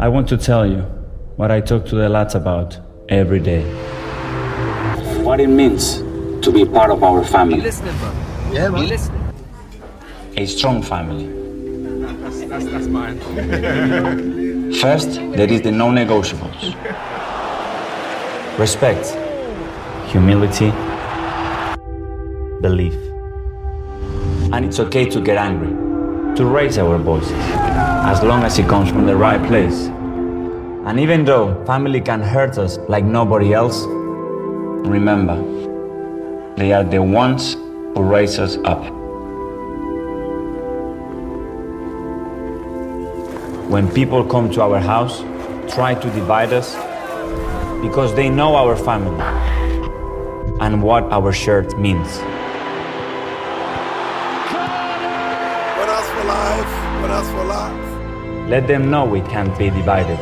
I want to tell you what I talk to the lads about every day. What it means to be part of our family. listening, bro? Yeah, man. You listening? A strong family. That's, that's, that's mine. First, there is the non negotiables respect, humility, belief. And it's okay to get angry, to raise our voices, as long as it comes from the right place. And even though family can hurt us like nobody else, remember, they are the ones who raise us up. When people come to our house, try to divide us because they know our family and what our shirt means. Else for life? Else for life? Let them know we can't be divided.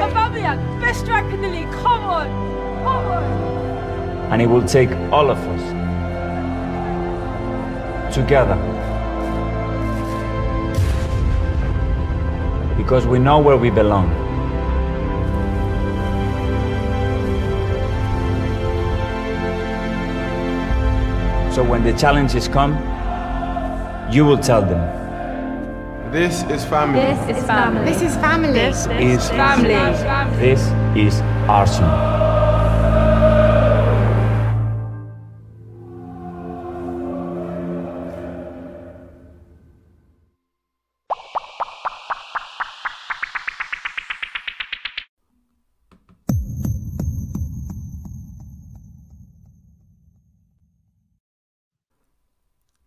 Aubameyang, best striker in the league. Come on, come on. And it will take all of us together. Because we know where we belong. So when the challenges come, you will tell them. This is family. This is family. This is family. This is family. This is Arsenal.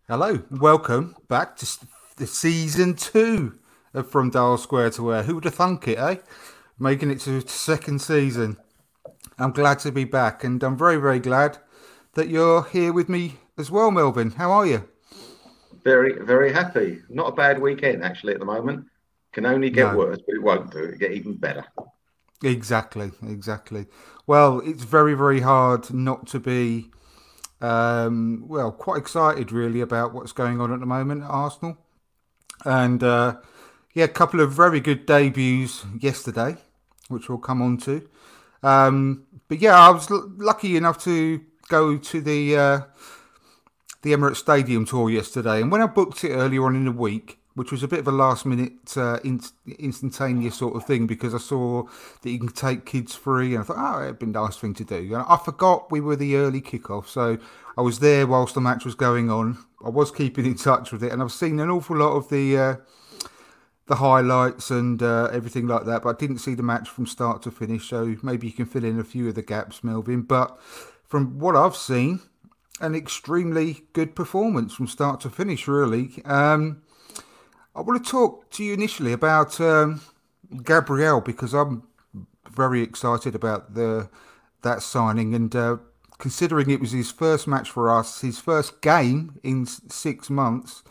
Hello, welcome back to s- the season two of From Dial Square to Where. Who would have thunk it, eh? Making it to the second season. I'm glad to be back, and I'm very, very glad that you're here with me as well, Melvyn. How are you? Very, very happy. Not a bad weekend actually at the moment. Can only get No. worse, but it won't do. It'll get even better. Exactly, exactly. Well, it's very, very hard not to be, um, well, quite excited really about what's going on at the moment at Arsenal. And uh, yeah, a couple of very good debuts yesterday, which we'll come on to. Um, but yeah, I was l- lucky enough to go to the uh, the Emirates Stadium tour yesterday, and when I booked it earlier on in the week, which was a bit of a last minute uh, in, instantaneous sort of thing, because I saw that you can take kids free, and I thought, oh, it'd be a nice thing to do. And I forgot we were the early kickoff, so I was there whilst the match was going on. I was keeping in touch with it, and I've seen an awful lot of the. Uh, the highlights and uh, everything like that, but I didn't see the match from start to finish, so maybe you can fill in a few of the gaps, Melvyn. But from what I've seen, an extremely good performance from start to finish, really. Um, I want to talk to you initially about um, because I'm very excited about the that signing and uh, considering it was his first match for us, his first game in six months.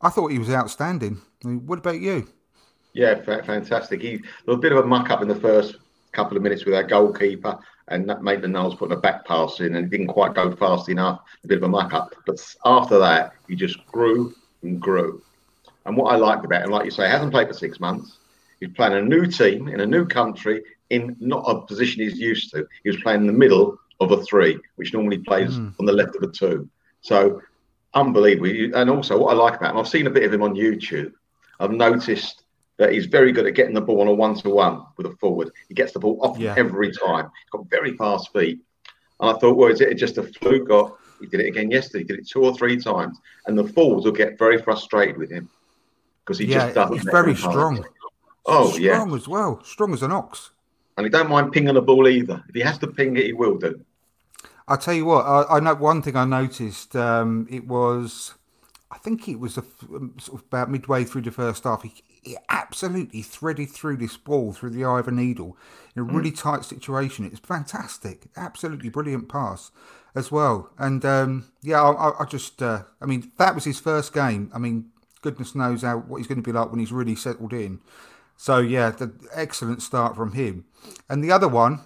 I thought he was outstanding. What about you? Yeah, fa- fantastic. He there was a bit of a muck up in the first couple of minutes with our goalkeeper, and that made the Knowles putting a back pass in, and it didn't quite go fast enough. A bit of a muck up, but after that, he just grew and grew. And what I liked about him, like you say, hasn't played for six months. He's playing a new team in a new country in not a position he's used to. He was playing in the middle of a three, which normally plays Mm. on the left of a two. So unbelievable. And also, what I like about him, I've seen a bit of him on YouTube. I've noticed that he's very good at getting the ball on a one-to-one with a forward. He gets the ball off Yeah. every time. He's got very fast feet. And I thought, well, is it just a fluke? Or he did it again yesterday. He did it two or three times, and the forwards will get very frustrated with him because he yeah, just doesn't. he's very strong. Oh yeah, strong as well. Strong as an ox. and he don't mind pinging the ball either. If he has to ping it, he will do. I'll tell you what. I, I know one thing I noticed. Um, it was, I think it was a, um, sort of about midway through the first half. He, he absolutely threaded through this ball through the eye of a needle in a really tight situation. It's fantastic. Absolutely brilliant pass as well. And um, yeah, I, I- I just, uh, I mean, that was his first game. I mean, goodness knows how what he's going to be like when he's really settled in. So yeah, the excellent start from him. And the other one,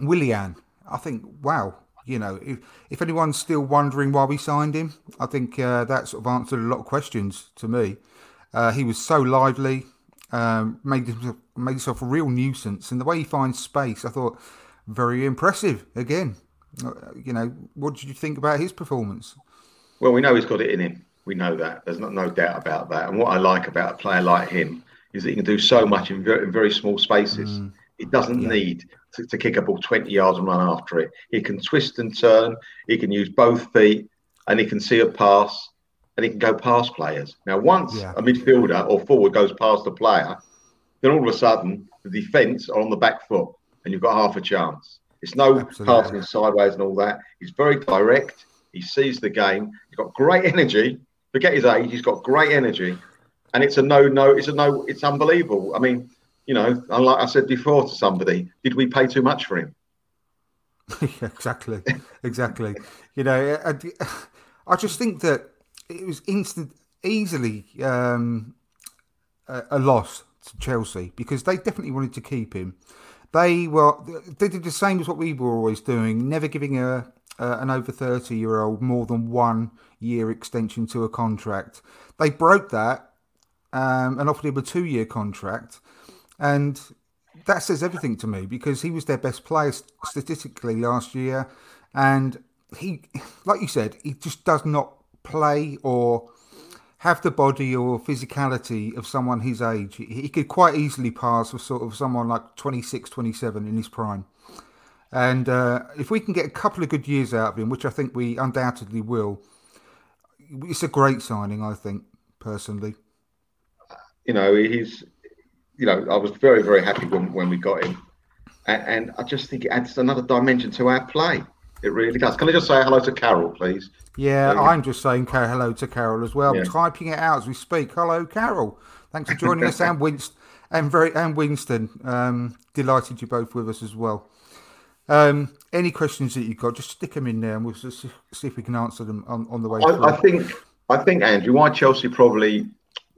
Willian, I think, wow, you know, if, if anyone's still wondering why we signed him, I think uh, that sort of answered a lot of questions to me. Uh, he was so lively, um, made himself, made himself a real nuisance, and the way he finds space, I thought, very impressive. Again, Uh, you know, what did you think about his performance? Well, we know he's got it in him. We know that. There's not no doubt about that. And what I like about a player like him is that he can do so much in very, in very small spaces. He doesn't Yeah. need to, to kick a ball 20 yards and run after it. He can twist and turn. He can use both feet, and he can see a pass, and he can go past players. Now, once Yeah. a midfielder or forward goes past a player, then all of a sudden the defence are on the back foot, and you've got half a chance. It's no Absolutely. passing sideways and all that. He's very direct. He sees the game. He's got great energy. Forget his age. He's got great energy, and it's a no, no. It's a no. It's unbelievable. I mean, you know, like I said before to somebody, did we pay too much for him? Exactly, exactly. You know, I, I just think that it was instant, easily um, a, a loss to Chelsea because they definitely wanted to keep him. They were they did the same as what we were always doing, never giving a, a an over thirty year old more than one year extension to a contract. They broke that um, and offered him a two year contract, and that says everything to me because he was their best player statistically last year, and he, like you said, he just does not play or have the body or physicality of someone his age. He could quite easily pass for sort of someone like 26, 27 in his prime. And uh, if we can get a couple of good years out of him, which I think we undoubtedly will, it's a great signing, I think, personally. You know, he's. You know, I was very, very happy when, when we got him, and, and I just think it adds another dimension to our play. It really does. Can I just say hello to Carol, please? Yeah. I'm just saying hello to Carol as well. Yeah. Typing it out as we speak. Hello, Carol. Thanks for joining us, and Winston, and very and Winston. Um, delighted you're both with us as well. Um, any questions that you've got, just stick them in there, and we'll just see if we can answer them on, on the way through. I, I think I think Andrew, why Chelsea probably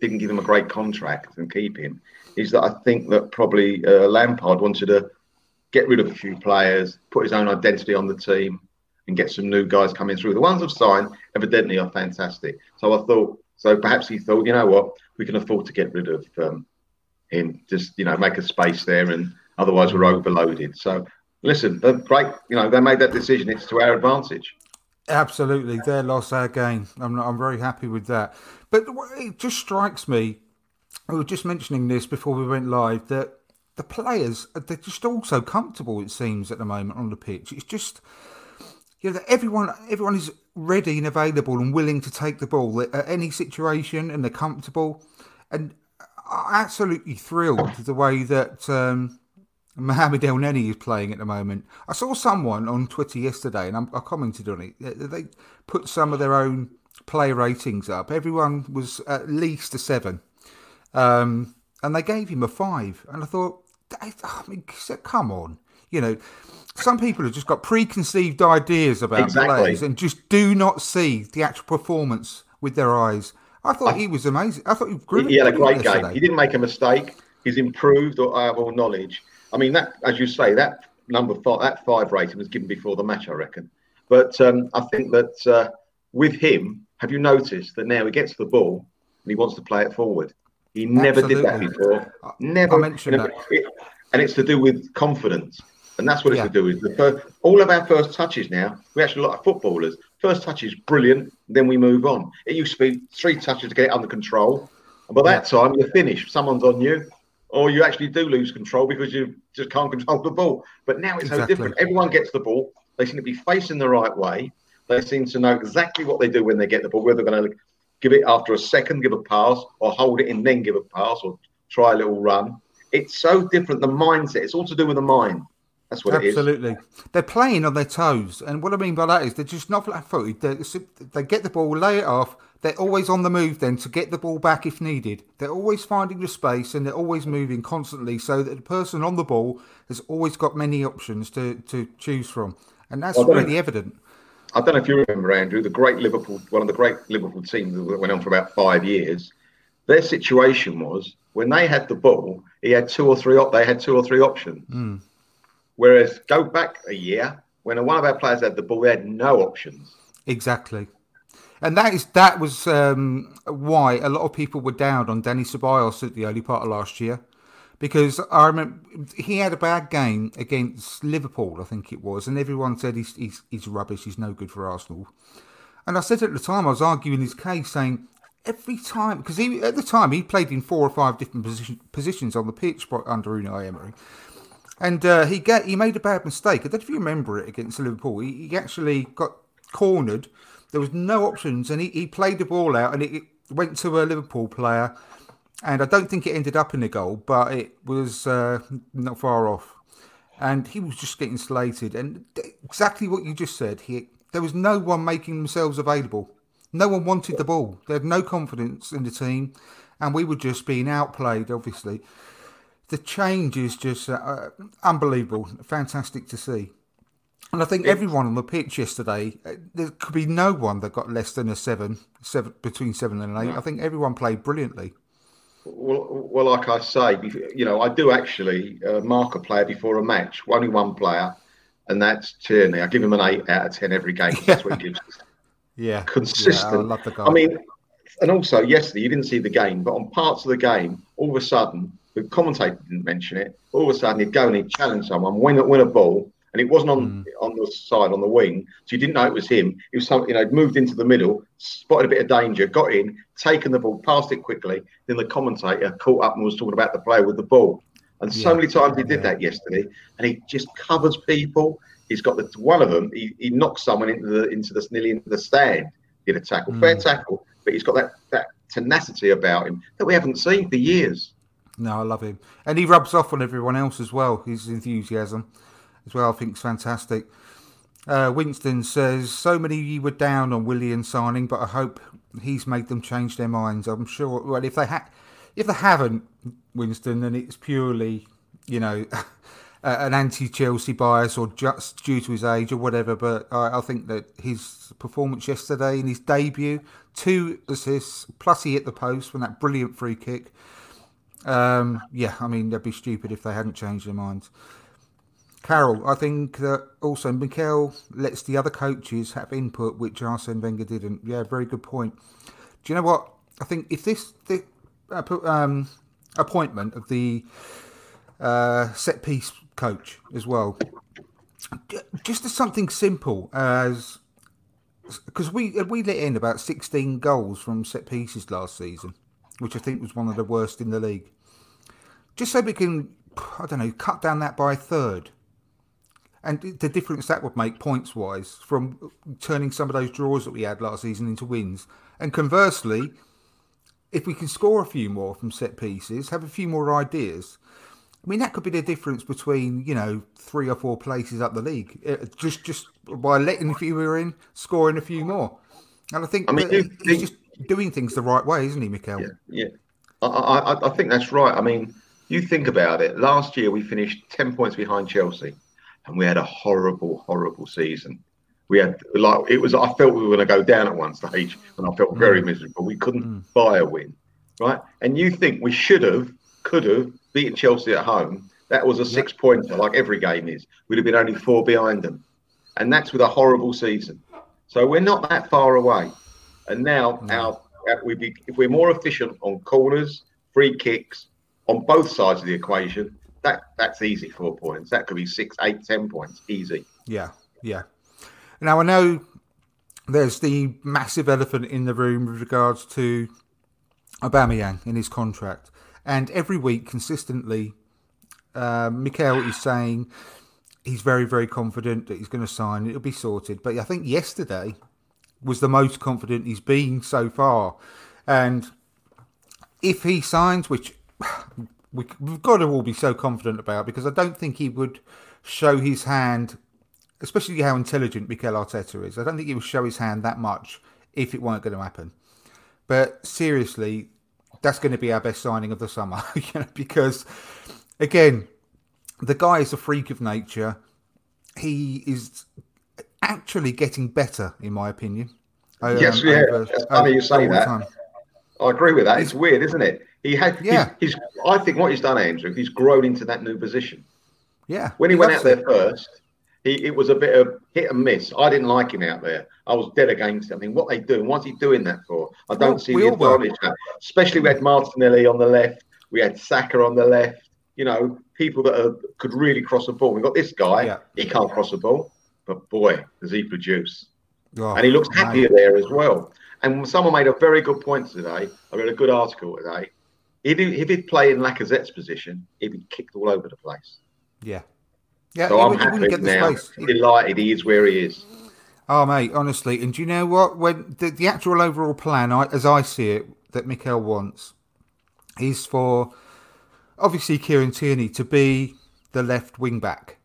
didn't give him a great contract and keep him is that I think that probably uh, Lampard wanted to get rid of a few players, put his own identity on the team, and get some new guys coming through. The ones I've signed evidently are fantastic. So I thought, so perhaps he thought, you know what, we can afford to get rid of um, him, just you know, make a space there, and otherwise we're overloaded. So listen, they're great. You know, they made that decision. It's to our advantage. Absolutely, their loss, our gain. I'm I'm very happy with that. But it just strikes me. We were just mentioning this before we went live that the players they're just all so comfortable. It seems at the moment on the pitch. It's just you know that everyone everyone is ready and available and willing to take the ball at any situation, and they're comfortable. And absolutely thrilled with the way that. Um, Mohamed Elneny is playing at the moment. I saw someone on Twitter yesterday, and I commented on it. They put some of their own play ratings up. Everyone was at least a seven, um, and they gave him a five. And I thought, I mean, come on, you know. Some people have just got preconceived ideas about Exactly. players and just do not see the actual performance with their eyes. I thought he was amazing. I thought he, was He, he had a great game. yesterday. He didn't make a mistake. He's improved or I have all knowledge. I mean, that as you say, that number five, that five rating was given before the match, I reckon. But um, I think that uh, with him, have you noticed that now he gets the ball and he wants to play it forward? He never did that Absolutely. before. Never I mentioned know, it- and it's to do with confidence. And that's what it's Yeah. to do with the first, all of our first touches now. We actually like footballers. First touch is brilliant, then we move on. It used to be three touches to get it under control, and by that time you're finished. Someone's on you, or you actually do lose control because you just can't control the ball. But now it's so different. Everyone gets the ball. They seem to be facing the right way. They seem to know exactly what they do when they get the ball. Whether they're going to give it after a second, give a pass, or hold it and then give a pass, or try a little run. It's so different. The mindset. It's all to do with the mind. That's what it is. Absolutely. They're playing on their toes. And what I mean by that is they're just not flat footed. They, they get the ball, lay it off. They're always on the move then to get the ball back if needed. They're always finding the space and they're always moving constantly so that the person on the ball has always got many options to, to choose from. And that's Well, really evident. I don't know if you remember, Andrew, the great Liverpool, one of the great Liverpool teams that went on for about five years. Their situation was when they had the ball, he had two or three. Op- they had two or three options. Mm. Whereas go back a year, when one of our players had the ball, they had no options. Exactly. And that is that was um, why a lot of people were down on Dani Ceballos at the early part of last year, because I remember he had a bad game against Liverpool, I think it was, and everyone said he's he's, he's rubbish, he's no good for Arsenal. And I said at the time I was arguing his case, saying every time because at the time he played in four or five different position, positions on the pitch under Unai Emery. And uh, he get he made a bad mistake. I don't know if you remember it against Liverpool. He, he actually got cornered. There was no options, and he, he played the ball out, and it, it went to a Liverpool player. And I don't think it ended up in a goal, but it was uh, not far off. And he was just getting slated. And exactly what you just said. He there was no one making themselves available. No one wanted the ball. They had no confidence in the team, and we were just being outplayed. Obviously, the change is just uh, unbelievable, fantastic to see. And I think everyone on the pitch yesterday, uh, there could be no one that got less than a seven, seven between seven and eight. I think everyone played brilliantly. Well, well, like I say, you know, I do actually uh, mark a player before a match. Only one player, and that's Tierney. I give him an eight out of ten every game. That's what he gives. Yeah, consistent. Yeah, I love the guy. I mean, and also yesterday you didn't see the game, but on parts of the game, all of a sudden the commentator didn't mention it. All of a sudden he'd go and he'd challenge someone, win a, win a ball, and it wasn't on hmm. on the side on the wing, so you didn't know it was him. It was something you know, moved into the middle, spotted a bit of danger, got in, taken the ball, passed it quickly. Then the commentator caught up and was talking about the player with the ball. And so many times he did that yesterday, and he just covers people. He's got the one of them. He, he knocks someone into the into the nearly into the stand. Did a tackle, hmm. fair tackle, but he's got that that tenacity about him that we haven't seen for years. No, I love him, and he rubs off on everyone else as well. His enthusiasm, as well, I think it's fantastic. Uh, Winston says so many were down on Willian signing, but I hope he's made them change their minds. I'm sure. Well, if they ha- if they haven't, Winston, then it's purely, you know, an anti-Chelsea bias or just due to his age or whatever. But I, I think that his performance yesterday in his debut, two assists plus he hit the post from that brilliant free kick. Um, yeah, I mean they'd be stupid if they hadn't changed their minds. Carol, I think that also Mikel lets the other coaches have input, which Arsene Wenger didn't. Yeah, very good point. Do you know what? I think if this the uh, um, appointment of the uh, set piece coach as well, just as something simple as because we we let in about sixteen goals from set pieces last season, which I think was one of the worst in the league. Just so we can, I don't know, cut down that by a third and the difference that would make points wise from turning some of those draws that we had last season into wins. And conversely, if we can score a few more from set pieces, have a few more ideas, I mean that could be the difference between you know three or four places up the league. Uh, Just just by letting a few in, scoring a few more. And I think I mean, he's just doing things the right way, isn't he, Mikel? Yeah, yeah. I, I, I think that's right. I mean, you think about it. Last year we finished ten points behind Chelsea, and we had a horrible, horrible season. We had like it was. I felt we were going to go down at one stage, and I felt mm. very miserable. We couldn't mm. buy a win, right? And you think we should have, could have beaten Chelsea at home. That was a six pointer, like every game is. We'd have been only four behind them, and that's with a horrible season. So we're not that far away. And now mm. our, our we be if we're more efficient on corners, free kicks, on both sides of the equation, that that's easy four points. That could be six, eight, ten points, easy. Yeah, yeah. Now I know there's the massive elephant in the room with regards to Aubameyang in his contract, and every week consistently, uh, is saying he's very, very confident that he's going to sign. It'll be sorted. But I think yesterday was the most confident he's been so far, and if he signs, which we, we've got to all be so confident about, because I don't think he would show his hand especially how intelligent Mikel Arteta is. I don't think he will show his hand that much if it weren't going to happen. But seriously, that's going to be our best signing of the summer, you know, because again, the guy is a freak of nature. He is actually getting better, in my opinion. Yes, um, yeah. Over, it's funny you say that. I agree with that. It's weird, isn't it? He had, yeah. He's, he's, I think what he's done, Andrew, he's grown into that new position. Yeah. When he went out there first, he, it was a bit of hit and miss. I didn't like him out there. I was dead against him. I mean, what they doing? What's he doing that for? I don't well, see the advantage. Especially we had Martinelli on the left. We had Saka on the left. You know, people that are, could really cross the ball. We got this guy. Yeah. He can't cross the ball, but boy, does he produce! Oh, and he looks happier man. there as well. And someone made a very good point today. I read a good article today. If, he, if he'd play in Lacazette's position, he'd be kicked all over the place. Yeah, yeah, so I'm happy get now. Delighted he is where he is. Oh, mate, honestly, and do you know what? When the, the actual overall plan, I, as I see it, that Mikel wants, is for obviously Kieran Tierney to be the left wing back,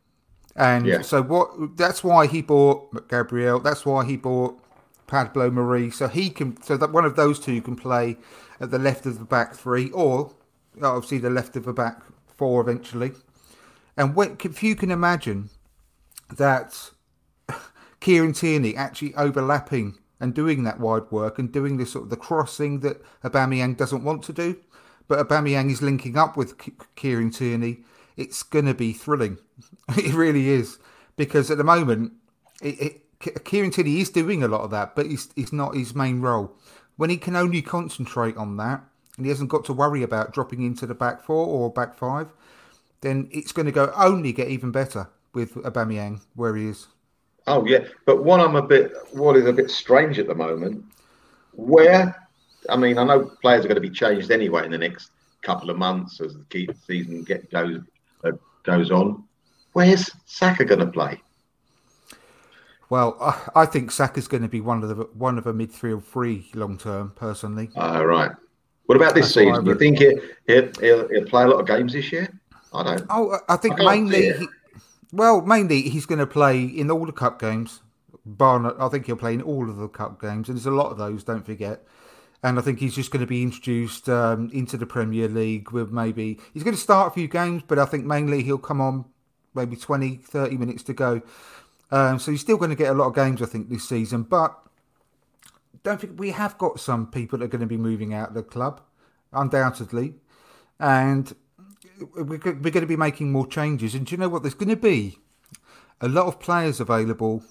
and yeah. so what? That's why he bought Gabriel. That's why he bought Pablo Marí. so he can, so that one of those two can play at the left of the back three, or obviously the left of the back four eventually. And if you can imagine that Kieran Tierney actually overlapping and doing that wide work and doing this sort of the crossing that Aubameyang doesn't want to do, but Aubameyang is linking up with Kieran Tierney, it's going to be thrilling. it really is because at the moment, it, it, Kieran Tierney is doing a lot of that, but it's, it's not his main role. When he can only concentrate on that, and he hasn't got to worry about dropping into the back four or back five, then it's going to go only get even better with Aubameyang where he is. Oh yeah, but what I'm a bit, what is a bit strange at the moment, where, I mean, I know players are going to be changed anyway in the next couple of months as the season get goes uh, goes on. Where's Saka going to play? Well, I, I think Saka's going to be one of the one of a midfield three long term, personally. All uh, right. What about this That's season? Do you think he, he'll, he'll, he'll play a lot of games this year? I don't. Oh, I think I mainly. He, well, mainly he's going to play in all the cup games. Barnett, I think he'll play in all of the cup games, and there's a lot of those. Don't forget. And I think he's just going to be introduced um, into the Premier League with maybe he's going to start a few games, but I think mainly he'll come on maybe 20, 30 minutes to go. Um, so he's still going to get a lot of games, I think, this season. But don't think we have got some people that are going to be moving out of the club, undoubtedly. And we're going to be making more changes. And do you know what? There's going to be a lot of players available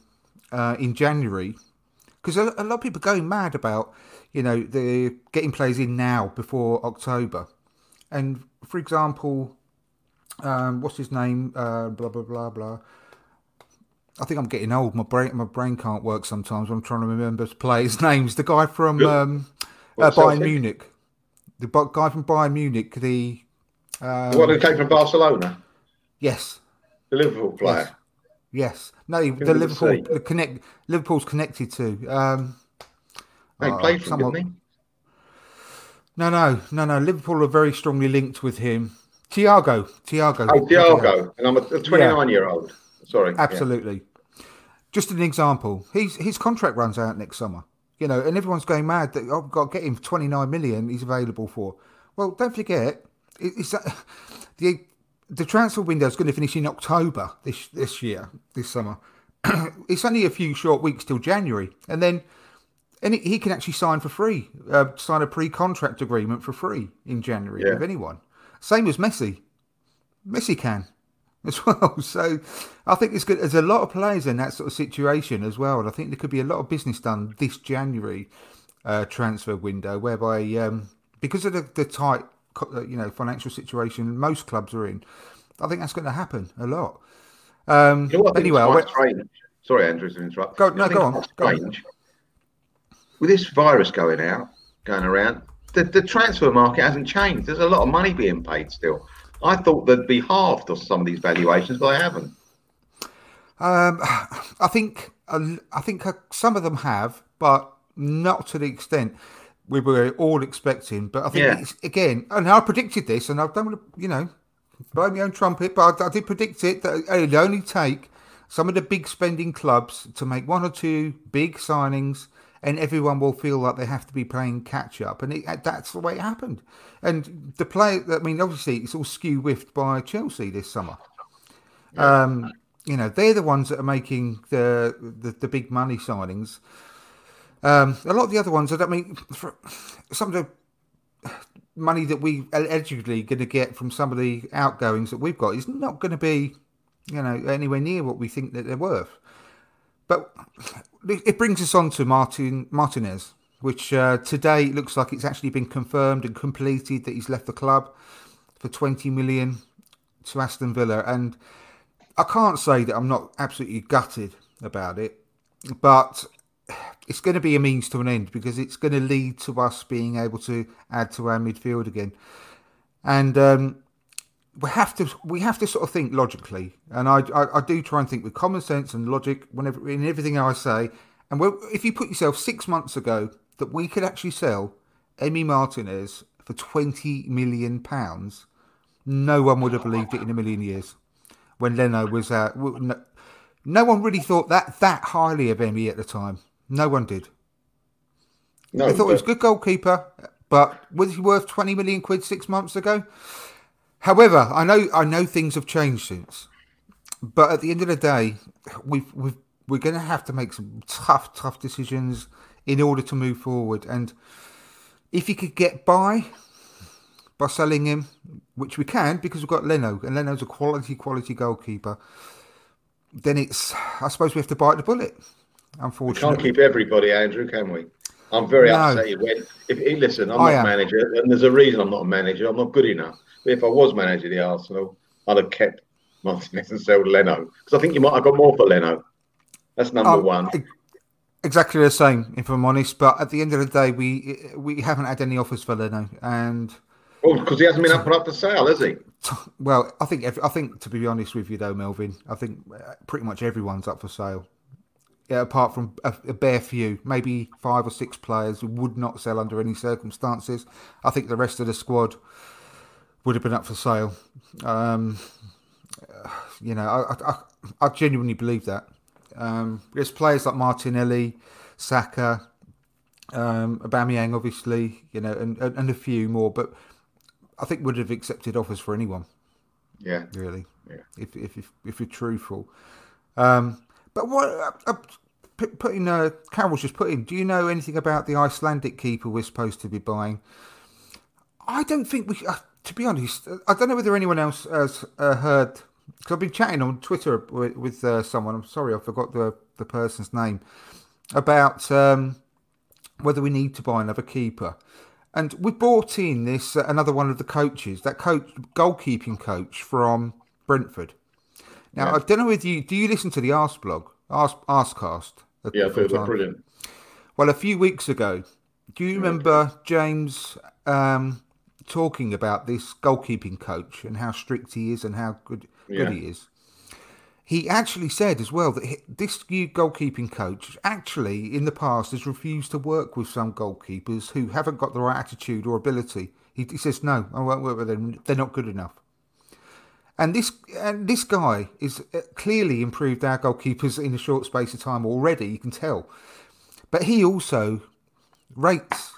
uh, in January because a, a, lot of people are going mad about, you know, the getting players in now before October. And for example, um, what's his name? Uh, blah blah blah blah. I think I'm getting old. My brain, my brain can't work sometimes. I'm trying to remember players' names. The guy from um, uh, Bayern Munich, the guy from Bayern Munich, the um, what who came from Barcelona? Yes. The Liverpool player. Yes. yes. No, the Liverpool the connect Liverpool's connected to. Um, they oh, played for him, didn't? No, no, no, no. Liverpool are very strongly linked with him. Thiago, Thiago. Oh, Thiago, and I'm a 29 yeah. year old. Sorry. Absolutely. Yeah. Just an example. He's his contract runs out next summer. You know, and everyone's going mad that oh, I've got to get him 29 million. He's available for. Well, don't forget it's uh, the the transfer window is going to finish in October this this year, this summer. it's only a few short weeks till January, and then and he can actually sign for free, uh, sign a pre-contract agreement for free in January yeah. with anyone. Same as Messi. Messi can as well. So I think it's good. There's a lot of players in that sort of situation as well, and I think there could be a lot of business done this January uh, transfer window, whereby um, because of the, the tight uh, you know financial situation most clubs are in. I think that's going to happen a lot. Um, You know what I think anyway, I? Sorry, Andrew, to interrupt. Go- no, go on, go on. With this virus going out, going around, the, the transfer market hasn't changed. There's a lot of money being paid still. I thought they'd be halved of some of these valuations, but they haven't. Um, I think I think some of them have, but not to the extent we were all expecting. But I think Yeah. it's, again, and I predicted this, and I don't want to, you know, blow my own trumpet, but I, I did predict it that it'd only take some of the big spending clubs to make one or two big signings. And everyone will feel like they have to be playing catch up, and it, that's the way it happened. And the play, I mean, obviously, it's all skew whiffed by Chelsea this summer. Um, you know, they're the ones that are making the the, the big money signings. Um, a lot of the other ones, I don't mean, for some of the money that we allegedly going to get from some of the outgoings that we've got is not going to be, you know, anywhere near what we think that they're worth. But it brings us on to Martin Martinez, which uh, today looks like it's actually been confirmed and completed that he's left the club for 20 million to Aston Villa. And I can't say that I'm not absolutely gutted about it, but it's going to be a means to an end because it's going to lead to us being able to add to our midfield again. And um, we have to we have to sort of think logically, and I, I I do try and think with common sense and logic whenever in everything I say. And if you put yourself six months ago that we could actually sell Emmy Martinez for twenty million pounds, no one would have believed it in a million years. When Leno was uh, out, no, no one really thought that that highly of Emmy at the time. No one did. No, they thought he was a good goalkeeper, but was he worth twenty million quid six months ago? However, I know I know things have changed since, but at the end of the day, we've, we've we're going to have to make some tough, tough decisions in order to move forward. And if you could get by by selling him, which we can because we've got Leno, and Leno's a quality, quality goalkeeper, then it's I suppose we have to bite the bullet. Unfortunately. We can't keep everybody, Andrew, can we? I'm very No. upset you went. If, if listen, I'm I not am. manager, and there's a reason I'm not a manager. I'm not good enough. But if I was manager of the Arsenal, I'd have kept Martinez and sold Leno because I think you might have got more for Leno. That's number Um, one. Exactly the same, if I'm honest. But at the end of the day, we we haven't had any offers for Leno, and Well, because he hasn't been up and up for sale, has he? Well, I think I think to be honest with you though, Melvyn, I think uh, pretty much everyone's up for sale. Yeah, apart from a, a bare few, maybe five or six players who would not sell under any circumstances. I think the rest of the squad would have been up for sale. Um, you know, I, I- I genuinely believe that. Um, there's players like Martinelli, Saka, um, Aubameyang, obviously, you know, and, and, and a few more, but I think would have accepted offers for anyone Yeah. really. Yeah. If if if, if you're truthful. Um, but what uh, uh, put, putting uh, Carol's just put in. Do you know anything about the Icelandic keeper we're supposed to be buying? I don't think we. Uh, to be honest, I don't know whether anyone else has uh, heard. Because I've been chatting on Twitter with, with uh, someone. I'm sorry, I forgot the the person's name about um, whether we need to buy another keeper. And we brought in this uh, another one of the coaches, that coach, goalkeeping coach from Brentford. Now Yeah. I don't know if you do you listen to the Arseblog, Ask Arsecast. uh, Yeah, from they were time- brilliant. Well, a few weeks ago, do you remember James um, talking about this goalkeeping coach and how strict he is and how good Yeah. good he is? He actually said as well that this new goalkeeping coach actually in the past has refused to work with some goalkeepers who haven't got the right attitude or ability. He, he says no, I won't work with them. They're not good enough. And this and this guy is uh, clearly improved our goalkeepers in a short space of time already. You can tell, but he also rates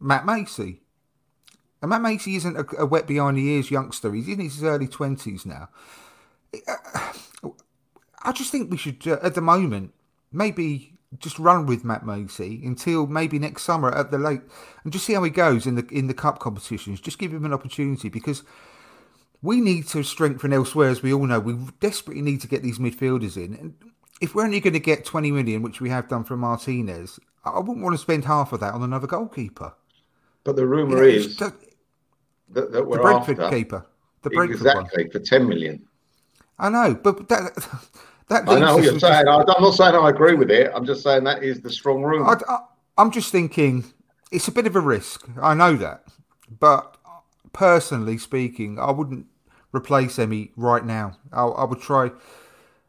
Matt Macey. And Matt Macey isn't a, a wet behind the ears youngster. He's in his early twenties now. I just think we should, uh, at the moment, maybe just run with Matt Macey until maybe next summer at the late, and just see how he goes in the in the cup competitions. Just give him an opportunity because we need to strengthen elsewhere, as we all know. We desperately need to get these midfielders in. And if we're only going to get 20 million, which we have done for Martinez, I wouldn't want to spend half of that on another goalkeeper. But the You rumour know, is that, that the we're Brentford after. keeper. The the Brentford exactly one. for ten million. I know, but that that. I know what you're saying. Just, I'm not saying I agree with it. I'm just saying that is the strong room. I, I, I'm just thinking it's a bit of a risk. I know that, but personally speaking, I wouldn't replace Emmy right now. I, I would try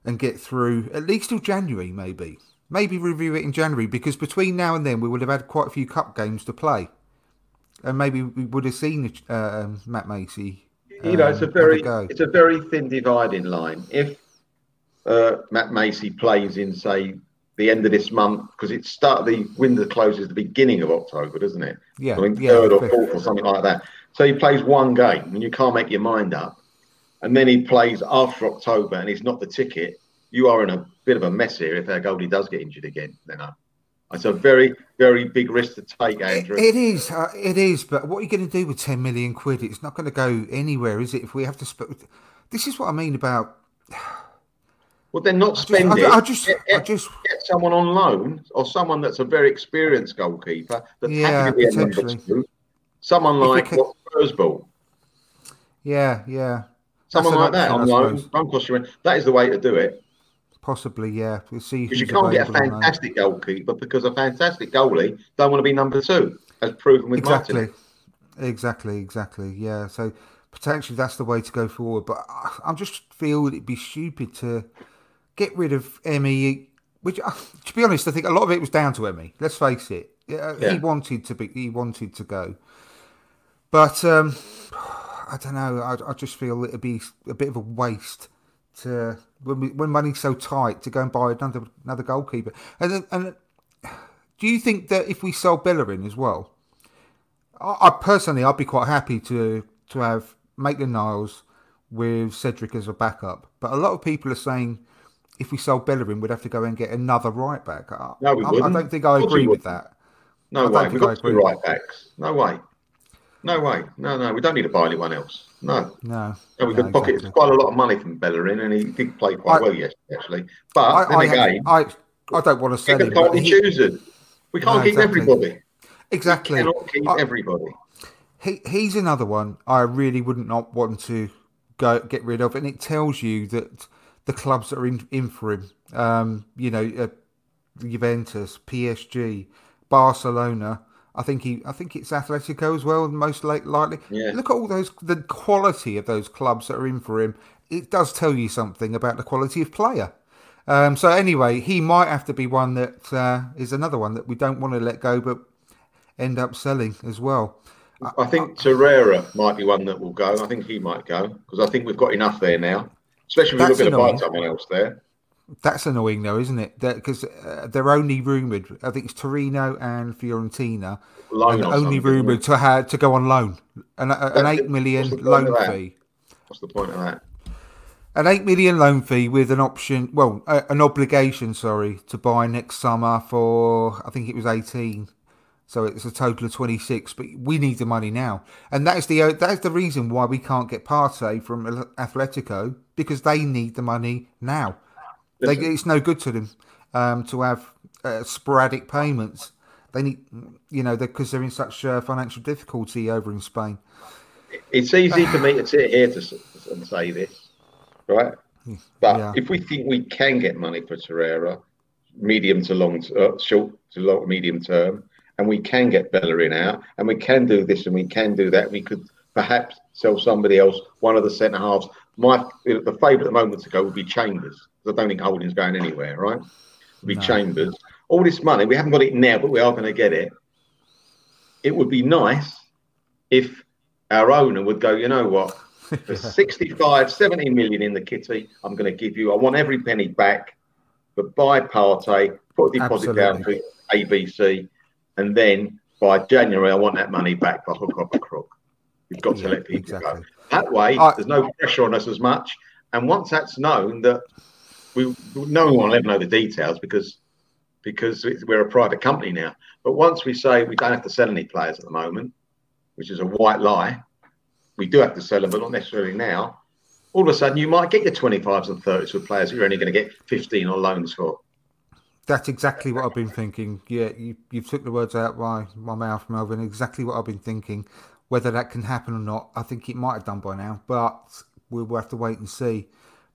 and get through at least till January, maybe. Maybe review it in January because between now and then we would have had quite a few cup games to play, and maybe we would have seen uh, um, Matt Macey. You know, it's a um, very it's a very thin dividing line. If uh, Matt Macey plays in say the end of this month because it start the window closes the beginning of October, doesn't it? Yeah, I mean yeah, third or fourth or something like that. So he plays one game and you can't make your mind up, and then he plays after October and he's not the ticket. You are in a bit of a mess here if our goalie does get injured again. Then it's a very very big risk to take, Andrew. It is, uh, it is. But what are you going to do with ten million quid? It's not going to go anywhere, is it? If we have to spend, this is what I mean about. Well, they're not spending. I- it. I just- get, I just- get someone on loan or someone that's a very experienced goalkeeper that's Yeah, happy to be a number potentially. two. Someone like what. Yeah, yeah. Someone That's like that on loan. suppose. Don't cost you That is the way to do it Possibly, yeah. We'll see. because you can't get a available on loan. fantastic goalkeeper because a fantastic goalie don't want to be number two, as proven with Exactly, Martin. exactly, exactly. Yeah. So potentially that's the way to go forward. But I I just feel it'd be stupid to get rid of Emmy. Which, uh, to be honest, I think a lot of it was down to Emmy. Let's face it. Yeah, Yeah. He wanted to be. He wanted to go. But um, I don't know. I, I just feel it'd be a bit of a waste to when we, when money's so tight to go and buy another another goalkeeper. And and do you think that if we sell Bellerin as well, I, I personally I'd be quite happy to to have Maitland Niles with Cedric as a backup. But a lot of people are saying if we sell Bellerin, we'd have to go and get another right back. I, No, we I- I wouldn't. don't think I Of course we agree with that. No I way. We've got two right backs. No way. No way. No, no. We don't need to buy anyone else. No. No, No, we no, could pocket exactly. quite a lot of money from Bellerin, and he did play quite I- well yesterday, actually. But I, then I, again, I, I don't want to sell pick him. a but party he- choosing. We can't No, keep exactly. everybody. Exactly. We cannot keep I- everybody. he, he's another one I really wouldn't not want to go get rid of, and it tells you that the clubs that are in, in for him, um, you know, uh, Juventus, PSG, Barcelona. I think he, I think it's Atletico as well, most likely. Yeah. Look at all those, the quality of those clubs that are in for him. It does tell you something about the quality of player. Um, so anyway, he might have to be one that uh, is another one that we don't want to let go, but end up selling as well. I think Torreira might be one that will go. I think he might go because I think we've got enough there now. Especially if we're looking to buy someone else there. That's annoying, though, isn't it? Because uh, they're only rumoured. I think it's Torino and Fiorentina, and only rumoured to have to go on loan, an, an That's eight million What's the point loan fee, What's the point of that? an eight million loan fee with an option, well, uh, an obligation, sorry, to buy next summer for I think it was eighteen. So it's a total of twenty six, but we need the money now, and that is the that is the reason why we can't get Partey from Atletico because they need the money now. They, it's no good to them um, to have uh, sporadic payments. They need, you know, because they're in such uh, financial difficulty over in Spain. It's easy for me to sit here to and say this, right? But Yeah. if we think we can get money for Torreira, medium to long, uh, short to long, medium term, and we can get Bellerin out, and we can do this and we can do that, we could perhaps sell somebody else, one of the centre halves. My the favourite moment to go would be Chambers. I don't think Holding's going anywhere, right? Would be Chambers. All this money, we haven't got it now, but we are going to get it. It would be nice if our owner would go, you know what, for 65, 70 million in the kitty, I'm going to give you, I want every penny back, but buy Partey, put a deposit down to ABC, and then by January, I want that money back by hook or by crook. You've got to Yeah, let people exactly. go. That way, I- there's no pressure on us as much. And once that's known, that we no one will ever know the details because because we're a private company now. But once we say we don't have to sell any players at the moment, which is a white lie, we do have to sell them, but not necessarily now. All of a sudden, you might get your 25s and 30s with players you're only going to get 15 on loans for. That's exactly what I've been thinking. Yeah, you, you took the words out my, my mouth, Melvyn. Exactly what I've been thinking. Whether that can happen or not, I think it might have done by now, but we'll have to wait and see.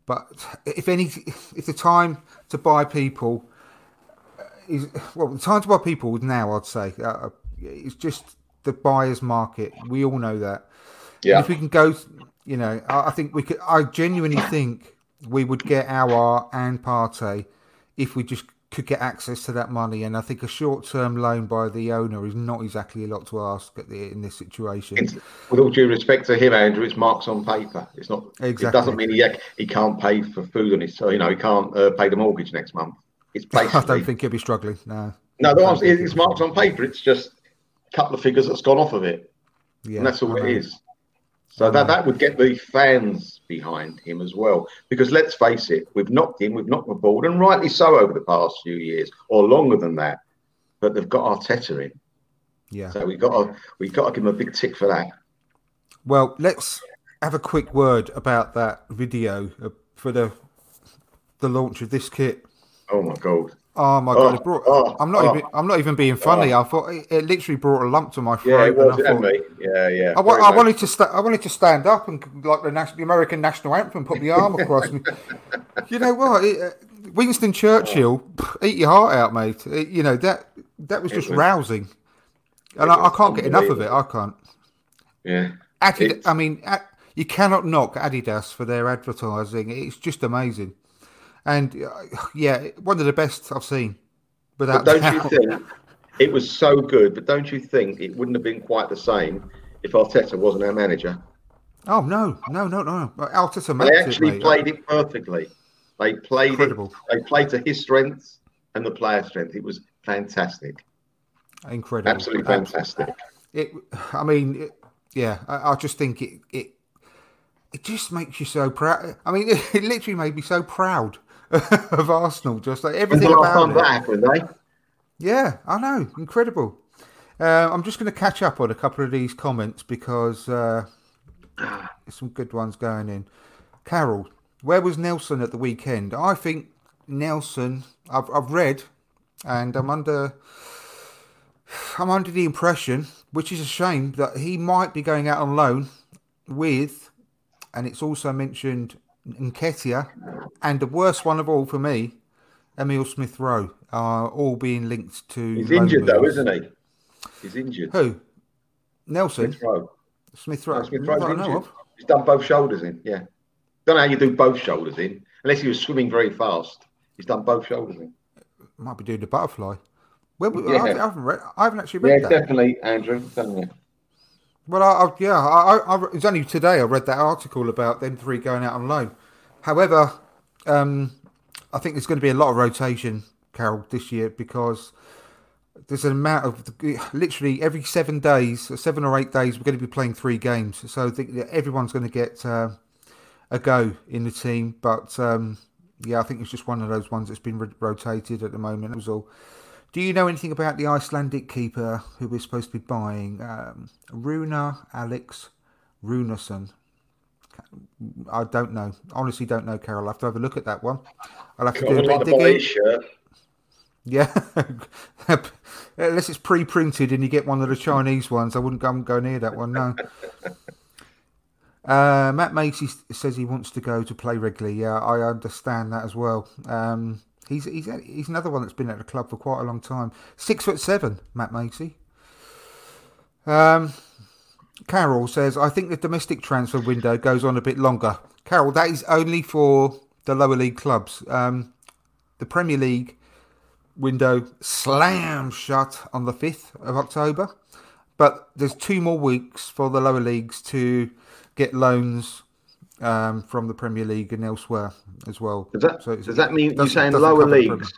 But if any, if the time to buy people is well, the time to buy people is now. I'd say uh, it's just the buyer's market. We all know that. Yeah. And if we can go, you know, I, I think we could. I genuinely think we would get our and Partey if we just could get access to that money. And I think a short-term loan by the owner is not exactly a lot to ask at the, in this situation. It's, with all due respect to him, Andrew, it's marks on paper. It's not. Exactly. It doesn't mean he he can't pay for food on his. So you know he can't uh, pay the mortgage next month. It's basically. I don't think he'll be struggling. No. No, the answer is it's marks on paper. It's just a couple of figures that's gone off of it, Yeah, and that's all it is. So that that would get the fans behind him as well. Because let's face it, we've knocked him, we've knocked the ball, and rightly so over the past few years, or longer than that. But they've got Arteta in, Yeah. so we got to we got to give him a big tick for that. Well, let's have a quick word about that video for the the launch of this kit. Oh my god! Oh my Oh, god! It brought, oh, I'm not oh. even. I'm not even being funny. I thought it, it literally brought a lump to my throat. Yeah, it was, and I thought. Yeah, yeah. I, wa- I wanted to sta- I wanted to stand up and like the, national, the American national anthem, put my arm across me. You know what? It, uh, Winston Churchill, pff, eat your heart out, mate. It- you know that that was just was- rousing, and I, I can't get enough of it. I can't. Yeah. Adidas, I mean, Ad- you cannot knock Adidas for their advertising. It's just amazing, and uh, yeah, one of the best I've seen. Without But don't you think it was so good? But don't you think it wouldn't have been quite the same if Arteta wasn't our manager? Oh no, no, no, no! Arteta They actually it, played it perfectly. They played Incredible. it. They played to his strengths and the player strength. It was fantastic, Incredible, absolutely fantastic. It, I mean, it, yeah, I, I just think it, it, it just makes you so proud. I mean, it, literally made me so proud of Arsenal. Just like everything the last time about it. eh? Yeah, I know, incredible. Uh, I'm just going to catch up on a couple of these comments because uh, there's some good ones going in. Carol, where was Nelson at the weekend? I think Nelson. I've, I've read, and I'm under. I'm under the impression, which is a shame, that he might be going out on loan with, and it's also mentioned Nketiah, and the worst one of all for me, Emil Smith Rowe, are all being linked to. He's injured though, isn't he? He's injured. Who? Nelson? Smith Rowe. Smith Rowe. No, Smith Rowe's that I know injured. He's done both shoulders in. Yeah. Don't know how you do both shoulders in unless he was swimming very fast. He's done both shoulders in. Might be doing the butterfly. Well, Yeah. I, haven't read. I haven't actually Yeah, read that. Yeah definitely, Andrew. You. Well, I, I, yeah, I, I, only today I read that article about them three going out on loan. However, um, I think there's going to be a lot of rotation, Carol, this year because there's an amount of literally every seven days, seven or eight days, we're going to be playing three games. So I think everyone's going to get uh, a go in the team. But um, yeah, I think it's just one of those ones that's been ro- rotated at the moment. That was all. Do you know anything about the Icelandic keeper who we're supposed to be buying? Um, Runar Alex Runarsson. I don't know. Honestly, don't know, Carol. I'll have to have a look at that one. I'll have to do a bit of digging. Yeah. Unless it's pre printed and you get one of the Chinese ones, I wouldn't go, go near that one, no. Uh, Matt Macey says he wants to go to play regularly. Yeah, I understand that as well. Um, he's, he's he's another one that's been at the club for quite a long time. Six foot seven, Matt Macey. Um, Carol says, I think the domestic transfer window goes on a bit longer. Carol, that is only for the lower league clubs. Um, the Premier League window slam shut on the 5th of October. But there's two more weeks for the lower leagues to get loans um, from the Premier League and elsewhere as well. Does that, So does that mean you're saying lower cover the Premier- leagues?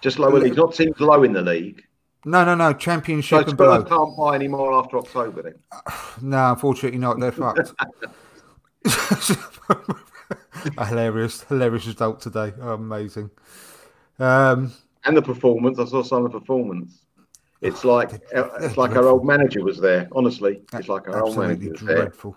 Just lower leagues, not teams low in the league. No, no, no. So Championship and below. can't buy any more after October then. No, unfortunately not. They're fucked. a hilarious, hilarious result today. Oh, amazing. Um, And the performance, I saw some of the performance. It's like it's like our old manager was there. Honestly, it's like our old absolutely manager was there. dreadful.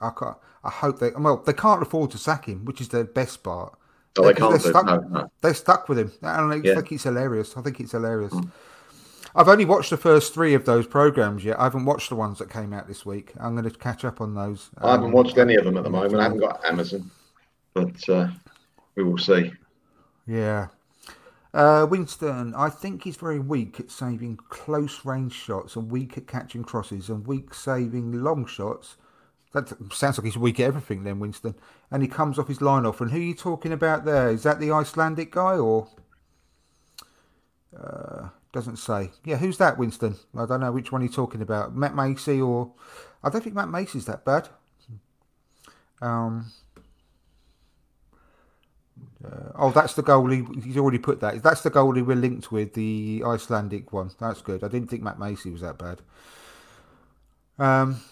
I can't, I hope they. Well, they can't afford to sack him, which is the best part. No, they can't. They're stuck, No, no. they're stuck with him, and I Yeah. Mm. think it's hilarious. I think it's hilarious. I've only watched the first three of those programs yet. I haven't watched the ones that came out this week. I'm going to catch up on those. I haven't Um, watched any of them at the moment. I haven't got Amazon, but uh, we will see. Yeah. Uh, Winston, I think he's very weak at saving close range shots and weak at catching crosses and weak saving long shots. That sounds like he's weak at everything then, Winston. And he comes off his line off. And who are you talking about there? Is that the Icelandic guy or? Uh, doesn't say. Yeah, who's that, Winston? I don't know which one you're talking about. Matt Macey or? I don't think Matt Macey's that bad. Um. Uh, oh, that's the goalie. He's already put that. That's the goalie we're linked with, the Icelandic one. That's good. I didn't think Matt Macey was that bad. Um,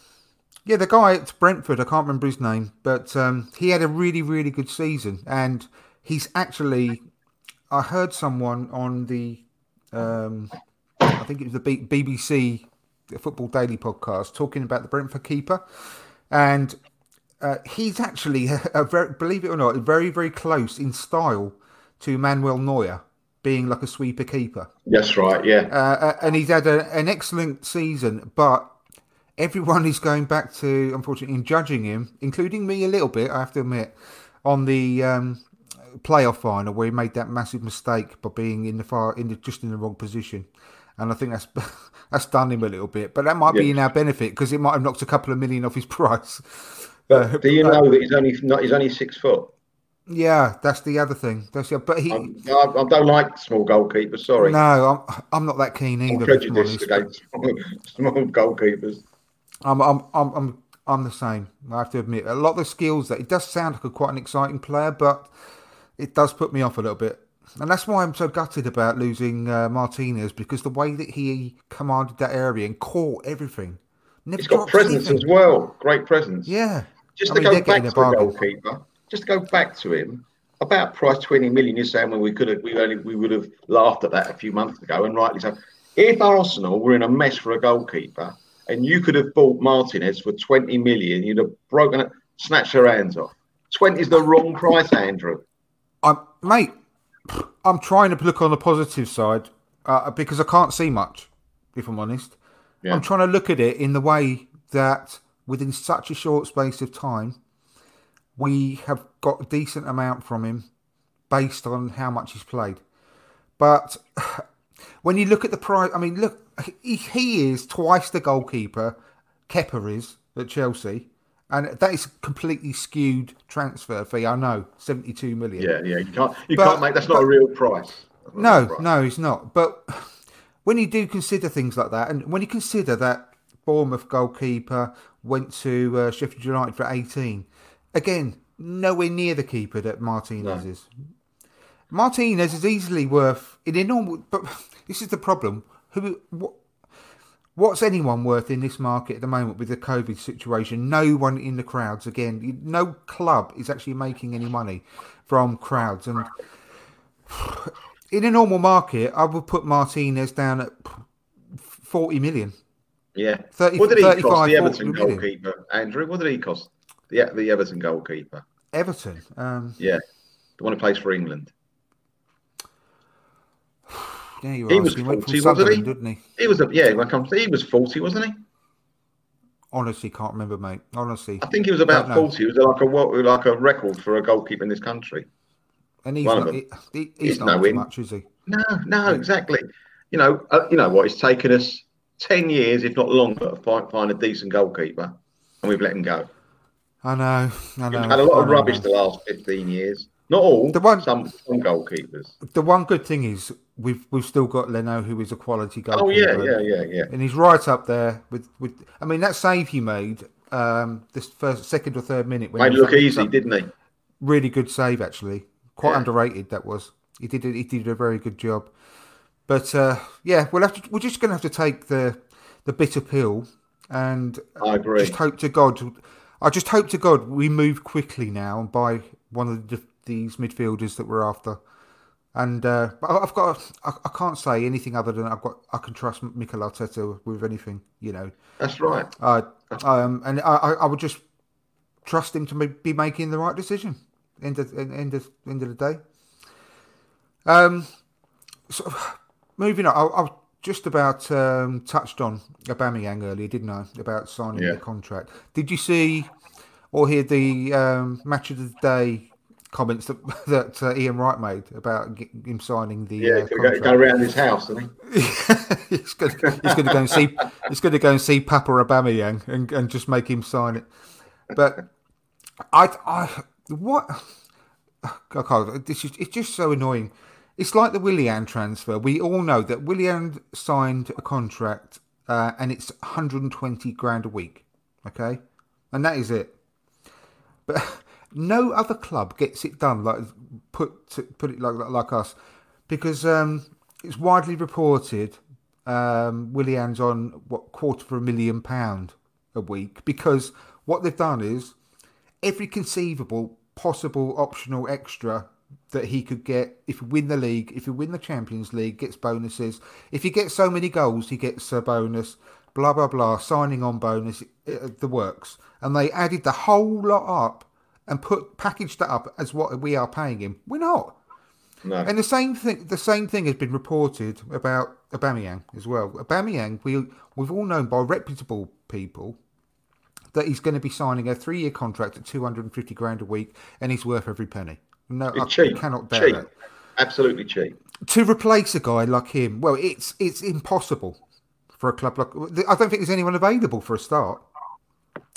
yeah, the guy at Brentford, I can't remember his name, but um, he had a really, really good season. And he's actually, I heard someone on the, um, I think it was the BBC Football Daily podcast talking about the Brentford keeper. And uh, he's actually, a, a very, believe it or not, very, very close in style to Manuel Neuer, being like a sweeper keeper. That's right. Yeah. Uh, uh, and he's had a, an excellent season, but everyone is going back to, unfortunately, in judging him, including me a little bit, I have to admit, on the um, playoff final where he made that massive mistake by being in the far, in the, just in the wrong position. And I think that's that's done him a little bit, but that might be in our benefit because it might have knocked a couple of million off his price. But do you know that he's only not? He's only six foot. Yeah, that's the other thing. That's the, but he. I'm, I, I don't like small goalkeepers. Sorry, No, I'm I'm not that keen either. I'm prejudiced against small, small goalkeepers. I'm, I'm, I'm, I'm, I'm the same. I have to admit, a lot of the skills that it does sound like a quite an exciting player, but it does put me off a little bit. And that's why I'm so gutted about losing uh, Martinez because the way that he commanded that area and caught everything. Never He's got presence anything. as well. Great presence. Yeah. Just I to mean, go back to the goalkeeper, just to go back to him about price twenty million. You're saying when we could have, we only we would have laughed at that a few months ago, and rightly so. If Arsenal were in a mess for a goalkeeper, and you could have bought Martinez for twenty million, you'd have broken it, snatched your hands off. Twenty is the wrong price, Andrew. I'm, mate, I'm trying to look on the positive side uh, because I can't see much, if I'm honest. Yeah. I'm trying to look at it in the way that within such a short space of time, we have got a decent amount from him based on how much he's played. But when you look at the price, I mean, look, he, he is twice the goalkeeper Kepa is at Chelsea. And that is a completely skewed transfer fee. I know, seventy-two million. Yeah, yeah. You can't you But- can't make that's not but- a real price. No, price. no, it's not. But when you do consider things like that, and when you consider that Bournemouth goalkeeper went to uh, Sheffield United for 18, again, nowhere near the keeper that Martinez No. is. Martinez is easily worth in a normal, but this is the problem. Who, what, what's anyone worth in this market at the moment with the COVID situation? No one in the crowds. Again, no club is actually making any money from crowds, and in a normal market, I would put Martinez down at 40 million. Yeah. 30 what did he 35, cost? The 40 Everton goalkeeper, Andrew. What did he cost? The the Everton goalkeeper. Everton. Um, Yeah, the one who plays for England. yeah, you He was asking. He 40, wasn't he? Didn't he? He was a yeah. It he was forty, wasn't he? Honestly, can't remember, mate. Honestly. I think he was about forty. He was like a like a record for a goalkeeper in this country. And he's one not, he, he- He's he's not no up to win. much, is he? No, no, exactly. You know, uh, you know what? It's taken us ten years, if not longer, to find, find a decent goalkeeper, and we've let him go. I know. I We've know. had a lot of rubbish the last fifteen years. Not all. The one- some some goalkeepers. The one good thing is we've we've still got Leno, who is a quality goalkeeper. Oh yeah, yeah, yeah, yeah. and he's right up there with with. I mean, that save he made um, this first, second or third minute when Made it look up- easy, didn't he? really good save actually. Quite Yeah. underrated that was. He did a, he did a very good job. But uh, yeah, we'll have to. We're just going to have to take the the bitter pill and I agree. just hope to God. I just hope to God we move quickly now and buy one of the, these midfielders that we're after. And uh, but I've got. I, I can't say anything other than I've got. I can trust Mikel Arteta with anything. You know. That's right. Uh, um, and I, I I would just trust him to be making the right decision. End of end of end of the day. Um, so moving on, I'll, I'll just about um, touched on Aubameyang earlier, didn't I? About signing Yeah. the contract. Did you see or hear the um, match of the day comments that that uh, Ian Wright made about g- him signing the Yeah, uh, gonna go, go around his house, isn't he? he's going to, he's going to go and see he's going to go and see Papa Aubameyang and, and just make him sign it. But I, I what I can't, this is it's just so annoying. It's like the Willian transfer. We all know that Willian signed a contract uh, and it's 120 grand a week. Okay, and that is it. But no other club gets it done like put put it like like us because um, it's widely reported um, Willian's on what quarter of a million pound a week because what they've done is every conceivable possible optional extra that he could get if he win the league, if he win the Champions League, gets bonuses. If he gets so many goals, he gets a bonus. Blah blah blah. Signing on bonus, uh, the works, and they added the whole lot up and put packaged that up as what we are paying him. We're not. No. And the same thing, the same thing has been reported about Aubameyang as well. Aubameyang, we we've all known by reputable people that he's going to be signing a three-year contract at two hundred and fifty grand a week, and he's worth every penny. No, I It's cheap. cannot doubt cheap. that. Absolutely cheap. To replace a guy like him, well, it's it's impossible for a club like. I don't think there's anyone available for a start.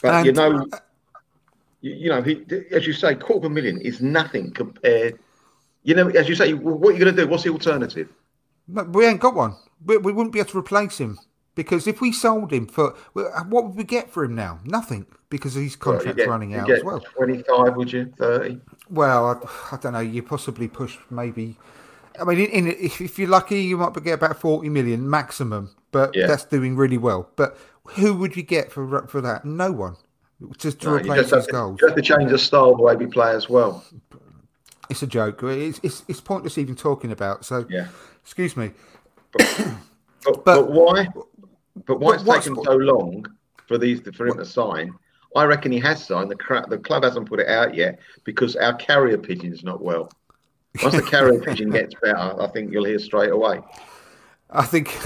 But you know, uh, you, you know, he, as you say, quarter of a million is nothing compared. You know, as you say, what are you going to do? What's the alternative? We ain't got one. We, we wouldn't be able to replace him because if we sold him for uh, what would we get for him now? Nothing because his Well, contract's get- running out as well. Twenty-five, would you? Thirty? Well, I, I don't know. You possibly push maybe. I mean, in, in, if, if you're lucky, you might get about forty million maximum, but Yeah. that's doing really well. But who would you get for for that? No one. Just to No, replace his goals. You have to change the style the way we play as well. It's a joke. It's, it's it's pointless even talking about. So, Yeah. excuse me. But, but, why? But why but it's taken so long for these for him to sign? I reckon he has signed. The cra- the club hasn't put it out yet because our carrier pigeon's not well. Once the carrier pigeon gets better, I think you'll hear straight away. I think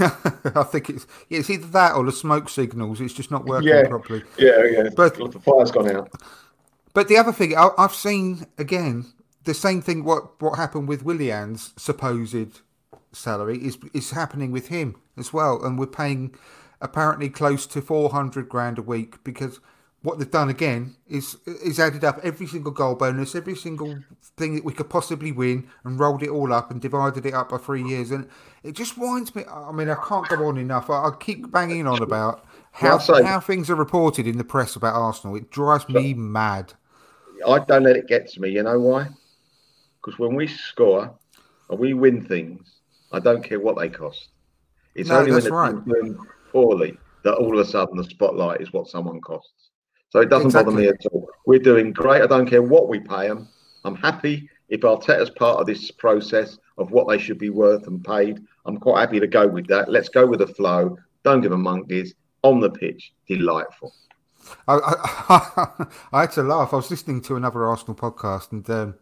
I think it's yeah, it's either that or the smoke signals. It's just not working Yeah. properly. Yeah, yeah. But- the fire's gone out. But the other thing I, I've seen again, the same thing. What what happened with Willian's supposed salary is is happening with him as well, and we're paying apparently close to four hundred grand a week because what they've done again is is added up every single goal bonus, every single thing that we could possibly win, and rolled it all up and divided it up by three years, and it just winds me. I mean, I can't go on enough. I, I keep banging on about how Well, how things are reported in the press about Arsenal. It drives me mad. I don't let it get to me. You know why? Because when we score and we win things, I don't care what they cost. It's No, only when the right. doing poorly that all of a sudden the spotlight is what someone costs. So it doesn't bother me at all. We're doing great. I don't care what we pay them. I'm happy if Arteta's part of this process of what they should be worth and paid. I'm quite happy to go with that. Let's go with the flow. Don't give a monkeys. On the pitch, delightful. I, I, I had to laugh. I was listening to another Arsenal podcast, and um,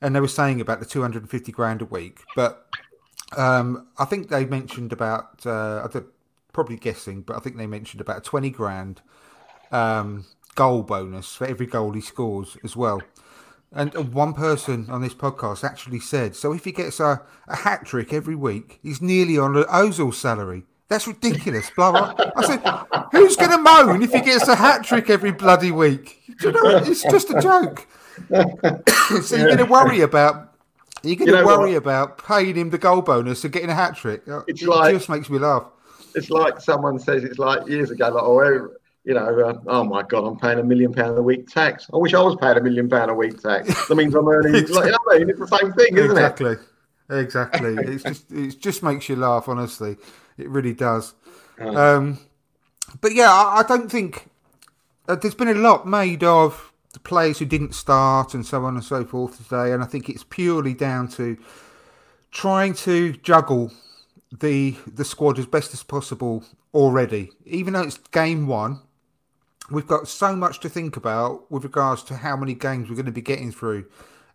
and they were saying about the two hundred and fifty grand a week, but um, I think they mentioned about uh, I don't, probably guessing, but I think they mentioned about twenty grand um, goal bonus for every goal he scores as well. And one person on this podcast actually said, so if he gets a, a hat trick every week, he's nearly on an Ozil salary. That's ridiculous. Blah blah. I said, who's going to moan if he gets a hat trick every bloody week? Do you know? It's just a joke. so you're going to worry about. You're going You to know worry what? about paying him the goal bonus and getting a hat trick. It's it like- just makes me laugh. it's like someone says it's like years ago, like, oh, you know, uh, oh my God, I'm paying a million pound a week tax. I wish I was paying a million pound a week tax. That means I'm earning, like, you know I mean? It's the same thing, isn't exactly. Exactly. it's just it just makes you laugh. Honestly, it really does. Um, but yeah, I, I don't think uh, there's been a lot made of the players who didn't start and so on and so forth today, and I think it's purely down to trying to juggle the the squad as best as possible already. Even though it's game one, we've got so much to think about with regards to how many games we're going to be getting through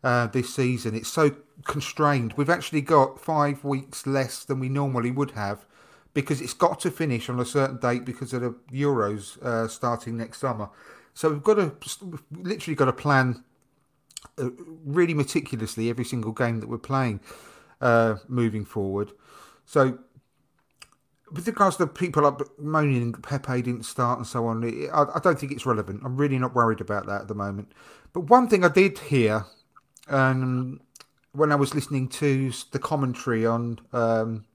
uh, this season. It's so constrained. We've actually got five weeks less than we normally would have because it's got to finish on a certain date because of the Euros uh, starting next summer. So we've got to we've literally got to plan uh, really meticulously every single game that we're playing uh, moving forward. So with regards to people up moaning Pepe didn't start and so on, I, I, don't think it's relevant. I'm really not worried about that at the moment. But one thing I did hear, um, when I was listening to the commentary on um,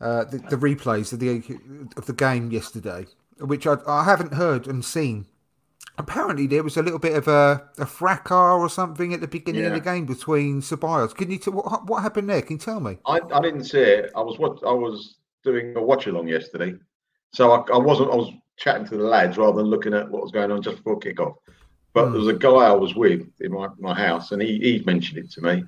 uh, the, the, replays of the of the game yesterday, which I, I haven't heard and seen. Apparently, there was a little bit of a, a fracas or something at the beginning yeah. of the game between Ceballos. Can you t- what, what happened there? Can you tell me? I, I didn't see it. I was what I was doing a watch along yesterday, so I, I wasn't. I was chatting to the lads rather than looking at what was going on just before kickoff. But mm. there was a guy I was with in my, my house, and he, he mentioned it to me.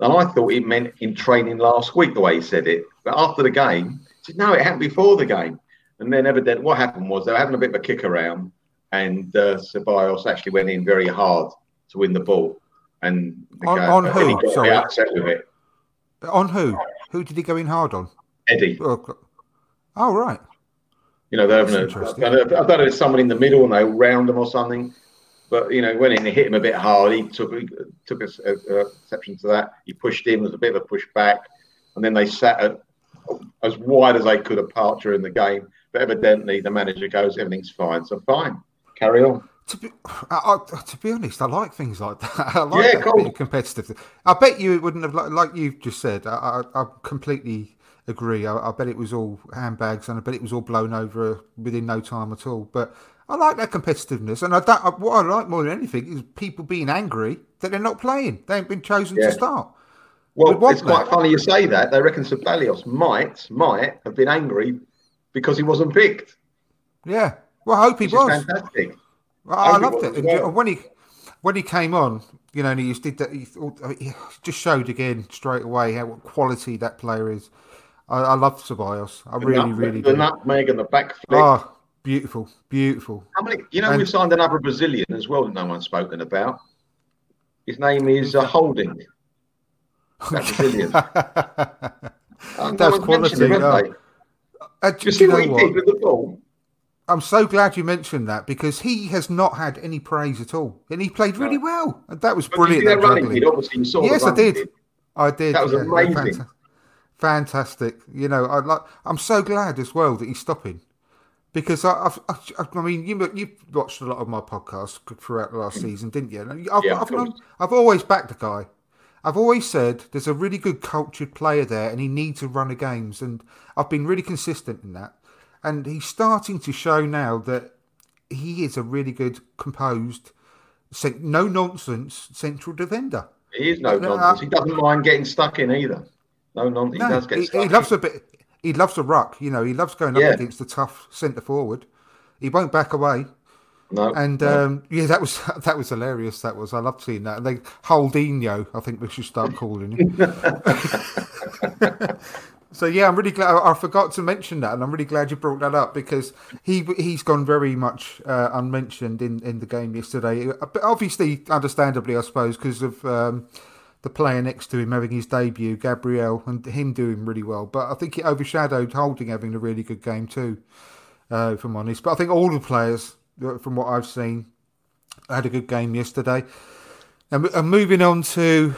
And I thought it meant in training last week, the way he said it. But after the game, he said, no, it happened before the game. And then evidently, what happened was they were having a bit of a kick around, and uh, Ceballos actually went in very hard to win the ball. And the on, guy, on who? Sorry. upset with it. On who? Who did he go in hard on? Eddie. Oh, oh right. You know, they're having a, I don't know if someone in the middle and they round them or something. But you know, went in and hit him a bit hard. He took took a, a, exception to that. He pushed him. There was a bit of a push back, and then they sat at, as wide as they could apart during the game. But evidently, the manager goes, "Everything's fine, so fine, carry on." To be, I, I, to be honest, I like things like that. I like yeah, cool. competitive. I bet you it wouldn't have like, like you've just said. I, I, I completely agree. I, I, bet it was all handbags, and I bet it was all blown over within no time at all. But I like that competitiveness, and I don't, what I like more than anything is people being angry that they're not playing. They haven't been chosen yeah. to start. Well, it's that. quite funny you say that. They reckon Ceballos might might have been angry because he wasn't picked. Yeah, well, I hope he was. Fantastic. Well, I, I loved it. Well. When he when he came on, you know, and he just did that. He, he just showed again straight away how what quality that player is. I, I love Ceballos. I the really, really the do. nutmeg and the back flick. Oh, Beautiful, beautiful. How many? You know, and, we've signed another Brazilian as well that no one's spoken about. His name is uh, Holding. That Brazilian. That's quality. Him, uh, uh, you see what he did with the ball? I'm so glad you mentioned that because he has not had any praise at all, and he played really well. And that was but brilliant. That running obviously, saw yes, I did. Kid. I did. That was yeah, amazing. Fantastic. You know, I like. I'm so glad as well that he's stopping because I, I've, I, I mean, you you've watched a lot of my podcasts throughout the last mm. season, didn't you? I've, yeah, I've, I've, I've, always backed the guy. I've always said there's a really good cultured player there, and he needs a run of games, and I've been really consistent in that. And he's starting to show now that he is a really good, composed, no nonsense central defender. He is no nonsense. he doesn't mind getting stuck in either. No nonsense. No, he does get he, stuck. He loves a bit he loves to ruck. You know, he loves going up against the tough centre forward. He won't back away. No, and no. Um, yeah, that was that was hilarious. That was I loved seeing that. And they Holdinho, I think we should start calling him. so yeah, I'm really glad. I, forgot to mention that, and I'm really glad you brought that up because he he's gone very much uh, unmentioned in in the game yesterday. But obviously, understandably, I suppose, because of. Um, the player next to him having his debut, Gabriel, and him doing really well. But I think it overshadowed Holding having a really good game too, uh, if I'm honest. But I think all the players, uh, from what I've seen, had a good game yesterday. And, and moving on to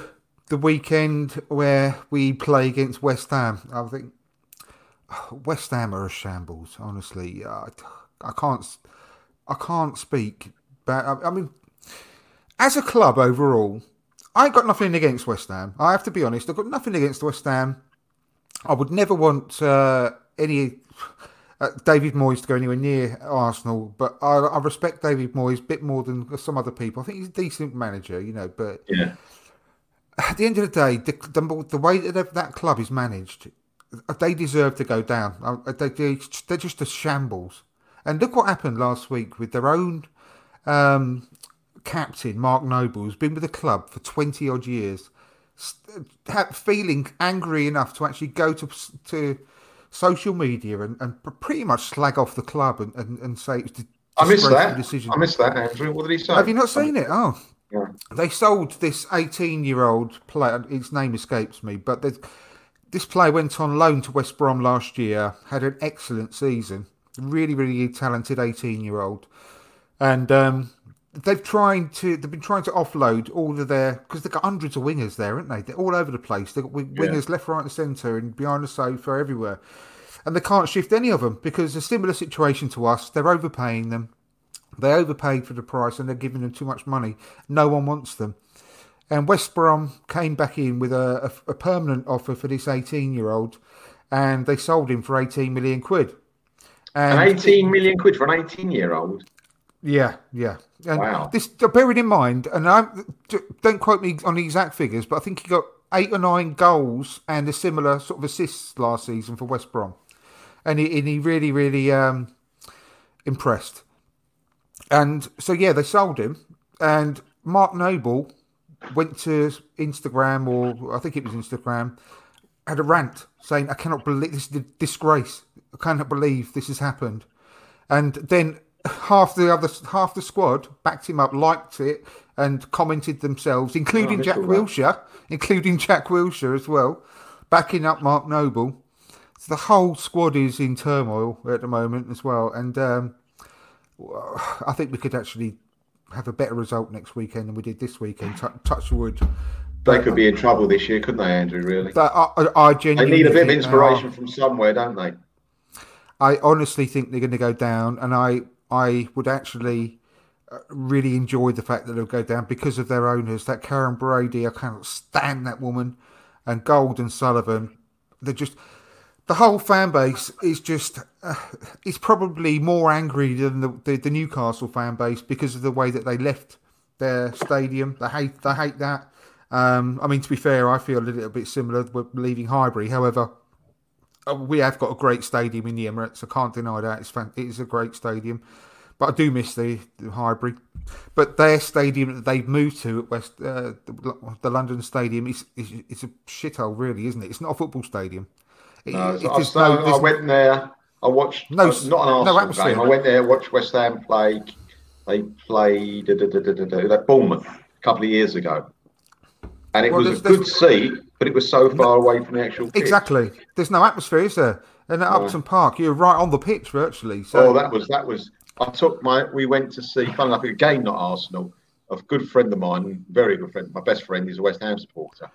the weekend where we play against West Ham, I think West Ham are a shambles. Honestly, I, I can't, I can't speak. But I, I mean, as a club overall I ain't got nothing against West Ham. I have to be honest. I've got nothing against West Ham. I would never want uh, any uh, David Moyes to go anywhere near Arsenal, but I, I, respect David Moyes a bit more than some other people. I think he's a decent manager, you know. But yeah. At the end of the day, the, the, the way that that club is managed, they deserve to go down. They, they, they're just a shambles. And look what happened last week with their own um, captain Mark Noble, who's been with the club for twenty odd years, feeling angry enough to actually go to to social media and, and pretty much slag off the club and, and, and say it was I missed that. Decision. I missed that, Andrew. What did he say? Have you not seen it? Oh, yeah. They sold this 18 year old player. His name escapes me, but this player went on loan to West Brom last year, had an excellent season, really, really talented 18 year old. And um, they've tried to they've been trying to offload all of their because they've got hundreds of wingers there, haven't they? They're all over the place. They've got wingers yeah. left, right, and centre, and behind the sofa, everywhere. And they can't shift any of them because a similar situation to us. They're overpaying them. They overpaid for the price, and they're giving them too much money. No one wants them. And West Brom came back in with a, a, a permanent offer for this 18 year old, and they sold him for 18 million quid. And an 18 million quid for an 18 year old? Yeah, yeah. And wow. This, bearing in mind, and I don't quote me on the exact figures, but I think he got eight or nine goals and a similar sort of assists last season for West Brom, and he, and he really, really um, impressed. And so, yeah, they sold him, and Mark Noble went to Instagram, or I think it was Instagram, had a rant saying, "I cannot believe this is a disgrace. I cannot believe this has happened." And then half the other half the squad backed him up, liked it, and commented themselves, including oh, Jack Wilshere, including Jack Wilshere as well, backing up Mark Noble. So the whole squad is in turmoil at the moment as well, and um, I think we could actually have a better result next weekend than we did this weekend. T- touch wood. They could be in trouble this year, couldn't they, Andrew? Really? But I, I genuinely they need a bit of inspiration from somewhere, don't they? I honestly think they're going to go down, and I I would actually uh, really enjoy the fact that they'll go down because of their owners. That Karren Brady, I cannot stand that woman, and Gold and Sullivan. They're just the whole fan base is just uh, is probably more angry than the, the, the Newcastle fan base because of the way that they left their stadium. They hate they hate that. Um, I mean, to be fair, I feel a little bit similar with leaving Highbury. However, uh, we have got a great stadium in the Emirates. I can't deny that. It's fan- it is a great stadium, but I do miss the, the Highbury. But their stadium that they've moved to at West, uh, the, the, London Stadium, is, is it's a shithole, really, isn't it? It's not a football stadium. It, no, it, I, no, I went there. I watched no, uh, not an Arsenal no game. I went there, watched West Ham play. They played da, da, da, da, da, da, Bournemouth a couple of years ago, and it well, was a good seat but it was so far away from the actual pitch. Exactly. There's no atmosphere, is there? And at Upton Park, you're right on the pitch virtually. So. Oh, that was that was. I took my. We went to see. Fun enough, a game not Arsenal. A good friend of mine, very good friend, my best friend, is a West Ham supporter,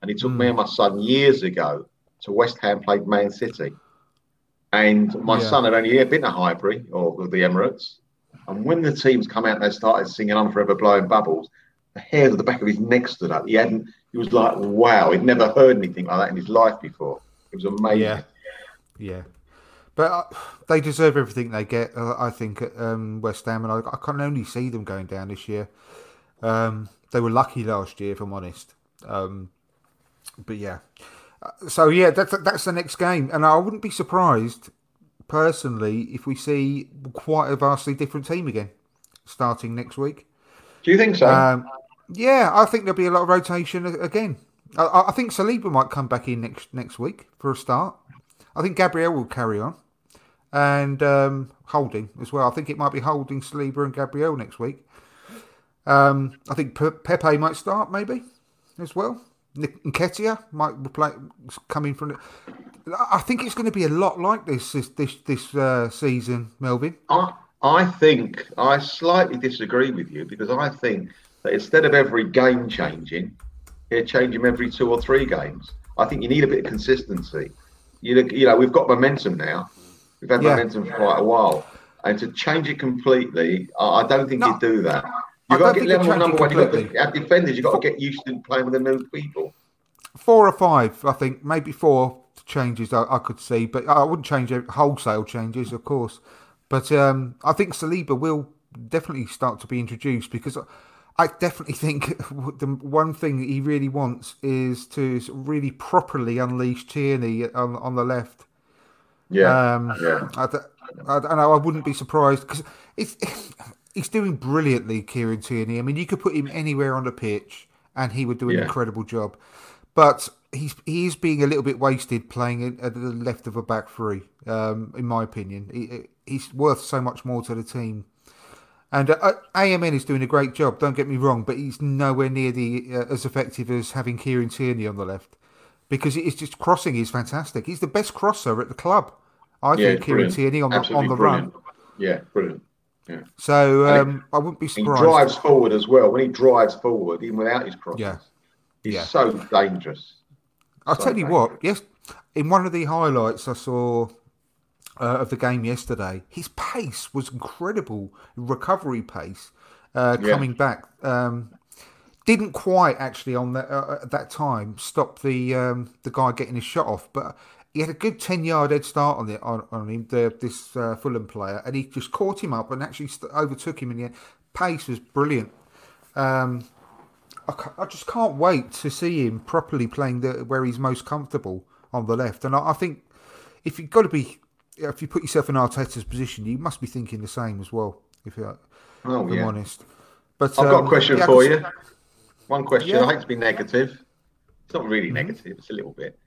and he took mm. me and my son years ago to West Ham played Man City, and my yeah. son had only been to Highbury or the Emirates, and when the teams come out, they started singing "I'm Forever Blowing Bubbles." The hair at the back of his neck stood up. He hadn't he was like, wow, he'd never heard anything like that in his life before. It was amazing. Yeah, yeah. But uh, they deserve everything they get, uh, I think, at um, West Ham, and I, I, can only see them going down this year. Um, they were lucky last year, if I'm honest. Um, but yeah, so yeah, that's that's the next game, and I wouldn't be surprised personally if we see quite a vastly different team again starting next week. Do you think so? Um, yeah, I think there'll be a lot of rotation again. I, I, think Saliba might come back in next next week for a start. I think Gabriel will carry on, and um, Holding as well. I think it might be Holding, Saliba, and Gabriel next week. Um, I think Pepe might start maybe as well. Nketiah might play coming from. The, I think it's going to be a lot like this this this, this uh, season, Melvyn. I I think I slightly disagree with you because I think that instead of every game changing, you change them every two or three games. I think you need a bit of consistency. You you know, we've got momentum now. We've had yeah. momentum for quite a while, and to change it completely, I don't think no, you do that. You've got to get level number one. You've got to, defenders, you've got to get used to playing with the new people. Four or five, I think, maybe four changes I, I could see, but I wouldn't change wholesale changes, of course. But um, I think Saliba will definitely start to be introduced because I definitely think the one thing he really wants is to really properly unleash Tierney on, on the left. Yeah, um, yeah. I, I, I, I wouldn't be surprised because it's, he's doing brilliantly, Kieran Tierney. I mean, you could put him anywhere on the pitch and he would do an yeah. incredible job. But he's he is being a little bit wasted playing at the left of a back three, um, in my opinion. He, he's worth so much more to the team and uh, AMN is doing a great job. Don't get me wrong, but he's nowhere near the uh, as effective as having Kieran Tierney on the left. because it's just crossing is fantastic. He's the best crosser at the club. I Yeah, think Kieran brilliant. Tierney on the Absolutely on the brilliant. run. Yeah, brilliant. Yeah. So um, I wouldn't be surprised. He drives forward as well. When he drives forward, even without his crosses, Yeah. he's Yeah. so dangerous. I'll So tell you dangerous. what. Yes, in one of the highlights I saw uh, of the game yesterday, his pace was incredible. Recovery pace uh, Yeah. coming back. Um, didn't quite actually on that uh, at that time stop the um, the guy getting his shot off, but he had a good ten yard head start on the on, on him. The, this uh, Fulham player, and he just caught him up and actually st- overtook him in the end. Pace was brilliant. Um, I, I just can't wait to see him properly playing the where he's most comfortable on the left. And I, I think if you've got to be, if you put yourself in Arteta's position, you must be thinking the same as well. If, you're, Oh, if I'm yeah. honest. But I've got um, a question yeah, for you. One question. Yeah. Mm-hmm. I hate to be negative. It's not really negative. It's a little bit.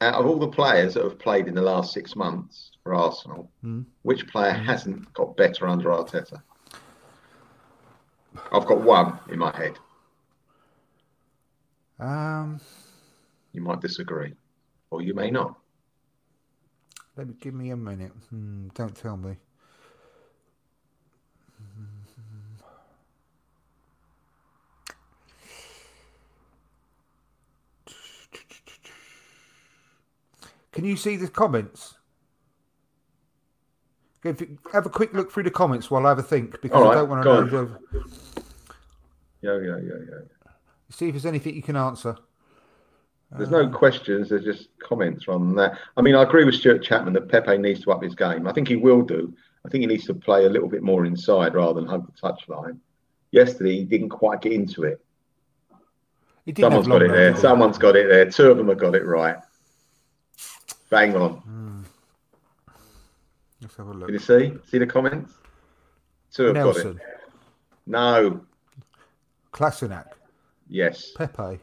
Out of all the players that have played in the last six months for Arsenal, Mm. which player hasn't got better under Arteta? I've got one in my head. Um, You might disagree, or you may not. let me give me a minute. Hmm, don't tell me. Can you see the comments? Have a quick look through the comments while I have a think, because All I don't want to know. The, Yeah, yeah, yeah, yeah. see if there's anything you can answer. There's Uh, no questions. There's just comments on that. I mean, I agree with Stuart Chapman that Pepe needs to up his game. I think he will do. I think he needs to play a little bit more inside rather than hug the touchline. Yesterday, he didn't quite get into it. He didn't Someone's got it there. Someone's got it there. Two of them have got it right. Bang on. Let's have a Did look. you see? See the comments? Two have Nelson, got it. No. Kolasinac, Yes. Pepe.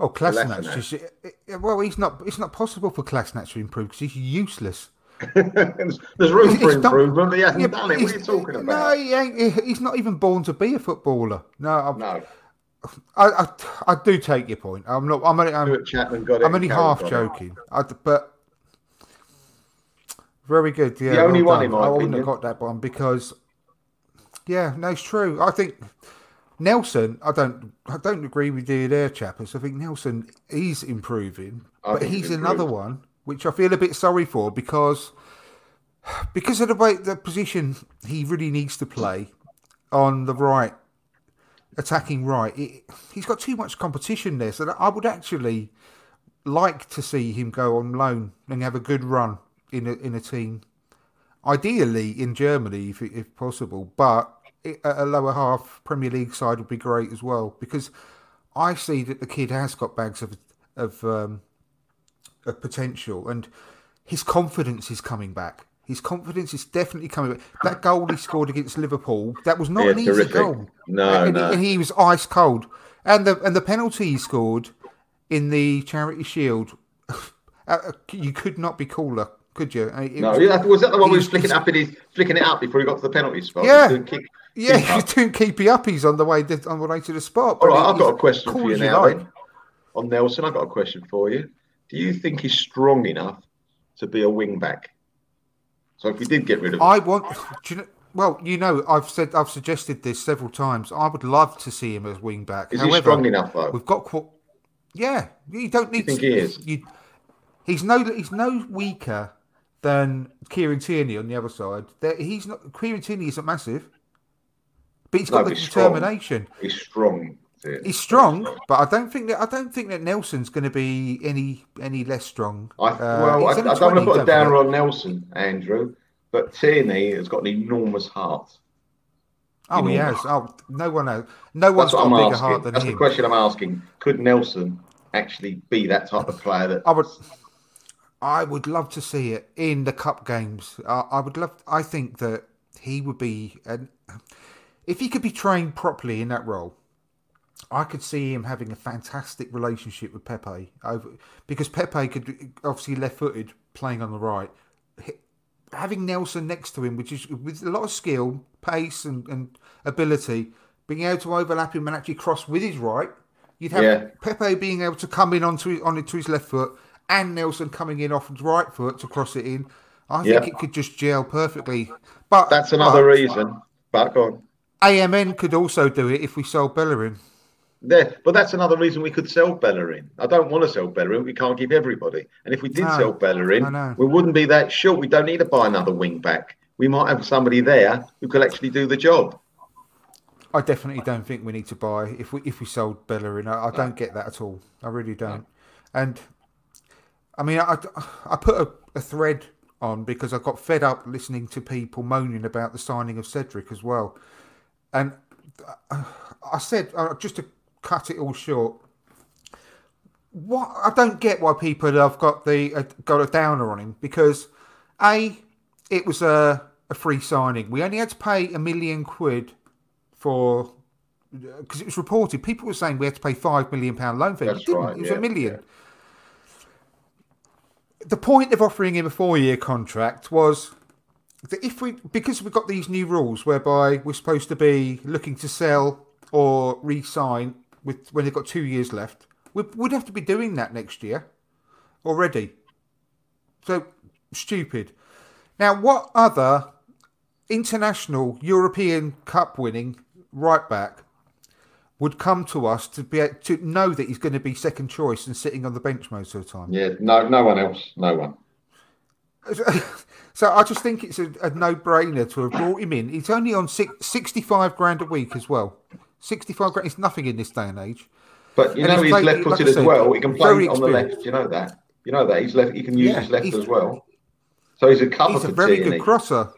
Oh, just eh, well, he's not. It's not possible for Kolasinac to improve because he's useless. there's, room for not- improvement, but he hasn't Yeah, done it. What are you talking about? No, he ain't, he's not even born to be a footballer. No, I'm, No. I, I, I do take your point. I'm not. I'm only, I'm. I'm only half joking. I, but very good. Yeah, The only well one, I wouldn't have got that one because, yeah, no, it's true. I think Nelson. I don't. I don't agree with you there, chappers. I think Nelson he's improving, I but he's he's another one which I feel a bit sorry for because because of the way the position he really needs to play on the right, attacking right. It, he's got too much competition there, so I would actually like to see him go on loan and have a good run in a in a team. Ideally in Germany, if if possible, but i- at a lower half Premier League side would be great as well because I see that the kid has got bags of of um, of potential, and his confidence is coming back. His confidence is definitely coming back. That goal he scored against Liverpool, that was not Yeah, an easy terrific. goal. No, and, no. and he was ice cold. And the and the penalty he scored in the Charity Shield, uh, you could not be cooler, could you? It No, was- yeah, was that the one he was flicking up in his flicking it up before he got to the penalty spot? Yeah. He was doing kick- Yeah, kick he's up. doing keepy uppies on the way to, on the way to the spot. All right, I've got a question for you now. like. On Nelson, I've got a question for you. Do you think he's strong enough to be a wing back? So if we did get rid of him, I want. Do you know, well, you know, I've said I've suggested this several times. I would love to see him as wing back. is he strong enough though? We've got. Yeah, you don't need. think to, he is? You, he's no. He's no weaker than Kieran Tierney on the other side. There, he's not. Kieran Tierney isn't massive, but he's No, got the he's strong. determination. He's strong. He's strong, but I don't think that I don't think that Nelson's going to be any any less strong. I, Uh, well, I, I don't want to put a downer on Nelson, Andrew, but Tierney has got an enormous heart. Oh, he has. Oh, no one has. No one's got a bigger asking. heart than him. That's him. the question I'm asking. Could Nelson actually be that type of player that I would, I would love to see it in the cup games. I, I would love. I think that he would be, an, if he could be trained properly in that role. I could see him having a fantastic relationship with Pepe over because Pepe could obviously left-footed playing on the right. Having Nelson next to him, which is with a lot of skill, pace, and, and ability, being able to overlap him and actually cross with his right, You'd have Yeah. Pepe being able to come in onto onto his left foot, and Nelson coming in off his right foot to cross it in. I think Yeah. it could just gel perfectly. But That's another but reason. But go on. AMN could also do it if we sold Bellerin. There, but that's another reason we could sell Bellerin. I don't want to sell Bellerin. We can't keep everybody. And if we did No, sell Bellerin, we wouldn't be that short. We don't need to buy another wing back. We might have somebody there who could actually do the job. I definitely don't think we need to buy if we if we sold Bellerin. I, I don't get that at all. I really don't. And I mean, I, I put a, a thread on because I got fed up listening to people moaning about the signing of Cedric as well. And uh, I said uh, just to cut it all short. What I don't get why people have got the uh, got a downer on him because a it was a, a free signing. We only had to pay a million quid for because it was reported people were saying we had to pay five million pound loan fee. That's we didn't. right, it was yeah, a million. The point of offering him a four-year contract was that if we because we've got these new rules whereby we're supposed to be looking to sell or re-sign with when they've got two years left, we would have to be doing that next year already. So stupid. Now, what other international European Cup winning right back would come to us to be to know that he's going to be second choice and sitting on the bench most of the time? Yeah, no, no one else, no one. So I just think it's a, a no-brainer to have brought him in. He's only on six, 65 grand a week as well. 65 grand is nothing in this day and age. But you And know he's played- left-footed like as said, well. He can play on the left. You know that. You know that he's left. He can use Yeah, his left as well. So he's a cover He's a very good crosser.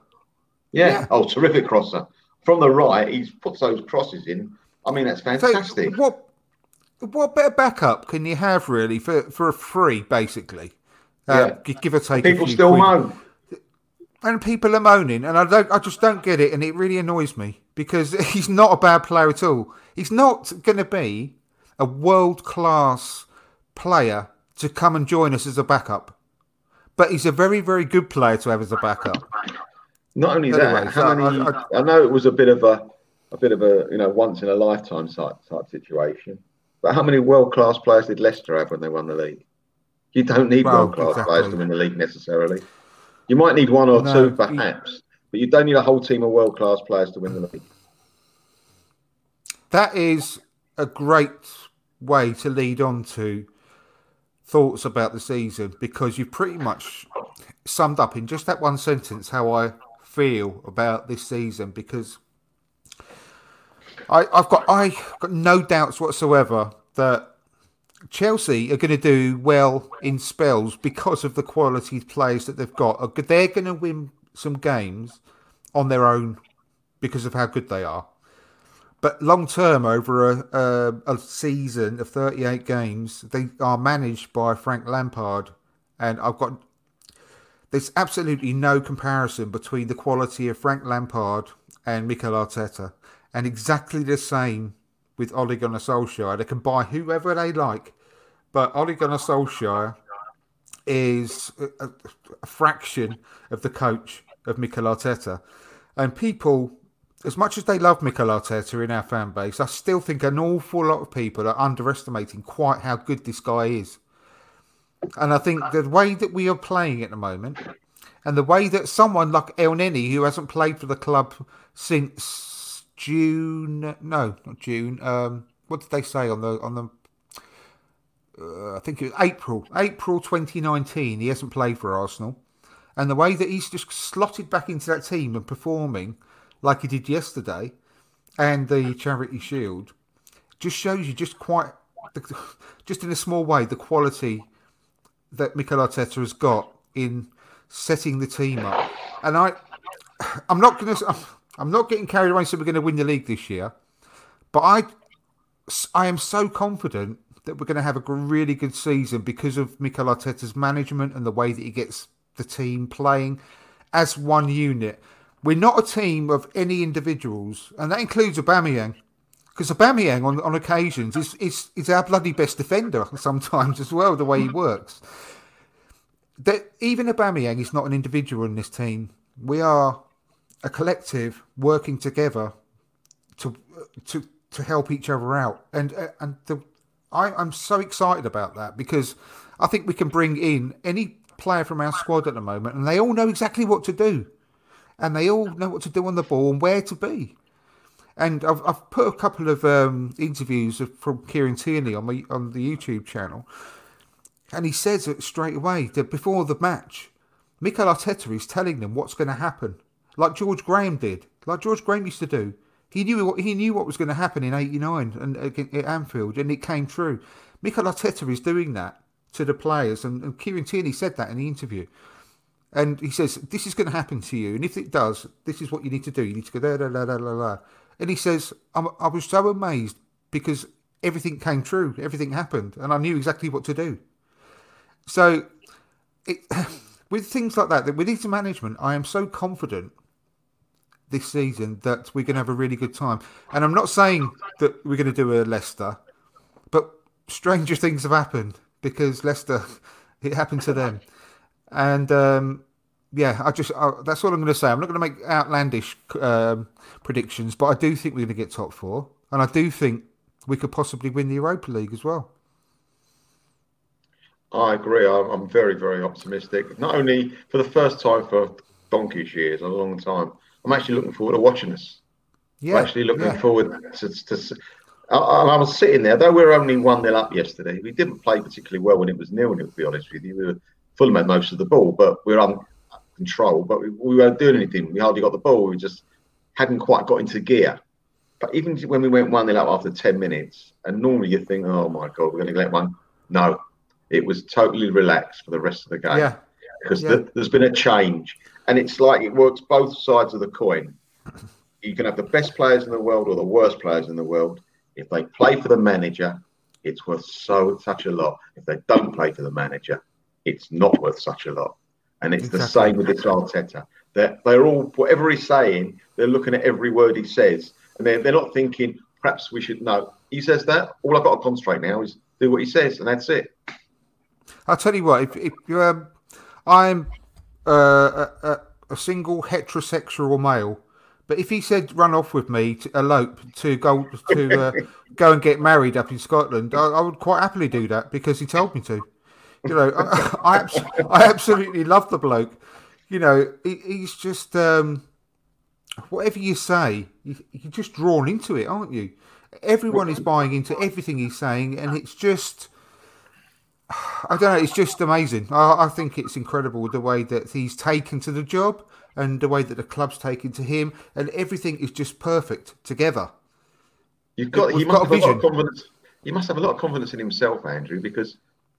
Yeah. Yeah. Oh, terrific crosser from the right. He's puts those crosses in. I mean, that's So fantastic. what what better backup can you have really for, for a free basically? Uh, Yeah. gi- Give or take. People still quid. moan. And people are moaning, and I don't, I just don't get it, and it really annoys me because he's not a bad player at all. He's not going to be a world class player to come and join us as a backup, but he's a very, very good player to have as a backup. Not only Anyway, that, so how many? I- I, know it was a bit of a, a bit of a you know once in a lifetime type type situation. But how many world class players did Leicester have when they won the league? You don't need Well, world class exactly. players to win the league necessarily. You might need one or No, two, you- perhaps, but you don't need a whole team of world class players to win the league. That is a great way to lead on to thoughts about the season because you've pretty much summed up in just that one sentence how I feel about this season because I, I've got I got no doubts whatsoever that Chelsea are going to do well in spells because of the quality players that they've got. They're going to win some games on their own because of how good they are. But long term, over a, a, a season of 38 games, they are managed by Frank Lampard. And I've got. There's absolutely no comparison between the quality of Frank Lampard and Mikel Arteta. And exactly the same with Ole Gunnar Solskjaer. They can buy whoever they like. But Ole Gunnar Solskjaer is a, a, fraction of the coach of Mikel Arteta. And people, as much as they love Mikel Arteta in our fan base, I still think an awful lot of people are underestimating quite how good this guy is. And I think the way that we are playing at the moment, and the way that someone like Elneny, who hasn't played for the club since June, no, not June. Um, what did they say on the on the? Uh, I think it was April, April 2019. He hasn't played for Arsenal, and the way that he's just slotted back into that team and performing like he did yesterday, and the Charity Shield, just shows you just quite, just in a small way, the quality that Mikel Arteta has got in setting the team up. And I, I'm not going to, I'm not getting carried away. So we're going to win the league this year, but I, I am so confident that we're going to have a really good season because of Mikel Arteta's management and the way that he gets the team playing as one unit. We're not a team of any individuals, and that includes Aubameyang. Because Aubameyang, on, on occasions, is, is is our bloody best defender sometimes as well, the way he works. That even Aubameyang is not an individual in this team. We are a collective working together to to to help each other out. And uh, and the I, I'm so excited about that because I think we can bring in any player from our squad at the moment, and they all know exactly what to do, and they all know what to do on the ball and where to be. And I've, I've put a couple of um, interviews from Kieran Tierney on my on the YouTube channel, and he says it straight away that before the match, Mikel Arteta is telling them what's going to happen, like George Graham did, like George Graham used to do. He knew what he knew what was going to happen in '89 and at Anfield, and it came true. Mikel Arteta is doing that to the players, and, and Kieran Tierney said that in the interview. And he says, This is going to happen to you. And if it does, this is what you need to do. You need to go da. And he says, I was so amazed because everything came true, everything happened, and I knew exactly what to do. So, it, with things like that, with his management, I am so confident this season that we're going to have a really good time. And I'm not saying that we're going to do a Leicester, but stranger things have happened because Leicester, it happened to them. And um, yeah, I just I, that's all I'm going to say. I'm not going to make outlandish um, predictions, but I do think we're going to get top four, and I do think we could possibly win the Europa League as well. I agree. I'm, very, very optimistic. Not only for the first time for donkey's years, a long time. I'm actually looking forward to watching us. Yeah, I'm actually looking yeah. forward to, to, I, I, was sitting there, though we were only 1 0 up yesterday. We didn't play particularly well when it was nil nil, to be honest with you. We were Fulham had most of the ball, but we were on control. But we, we weren't doing anything. We hardly got the ball. We just hadn't quite got into gear. But even when we went 1 0 up after 10 minutes, and normally you think, oh my God, we're going to get one. No, it was totally relaxed for the rest of the game. Yeah. Because yeah. the, there's been a change. And it's like it works both sides of the coin. You can have the best players in the world or the worst players in the world if they play for the manager, it's worth so such a lot. If they don't play for the manager, it's not worth such a lot. And it's exactly. the same with this Arteta. They're, they're all, whatever he's saying, they're looking at every word he says. And they're, they're not thinking, perhaps we should know. He says that. All I've got to concentrate now is do what he says, and that's it. I'll tell you what, if, if you're um, I'm uh, a, a single heterosexual male but if he said run off with me to elope to go to uh, go and get married up in Scotland, I, I, would quite happily do that because he told me to. You know, I, I, I absolutely love the bloke. You know, he, he's just um, whatever you say, you, you're just drawn into it, aren't you? Everyone is buying into everything he's saying, and it's just. I don't know. It's just amazing. I, I think it's incredible the way that he's taken to the job and the way that the club's taken to him, and everything is just perfect together. You've got, he must, got have a lot of confidence. He must have a lot of confidence in himself, Andrew, because,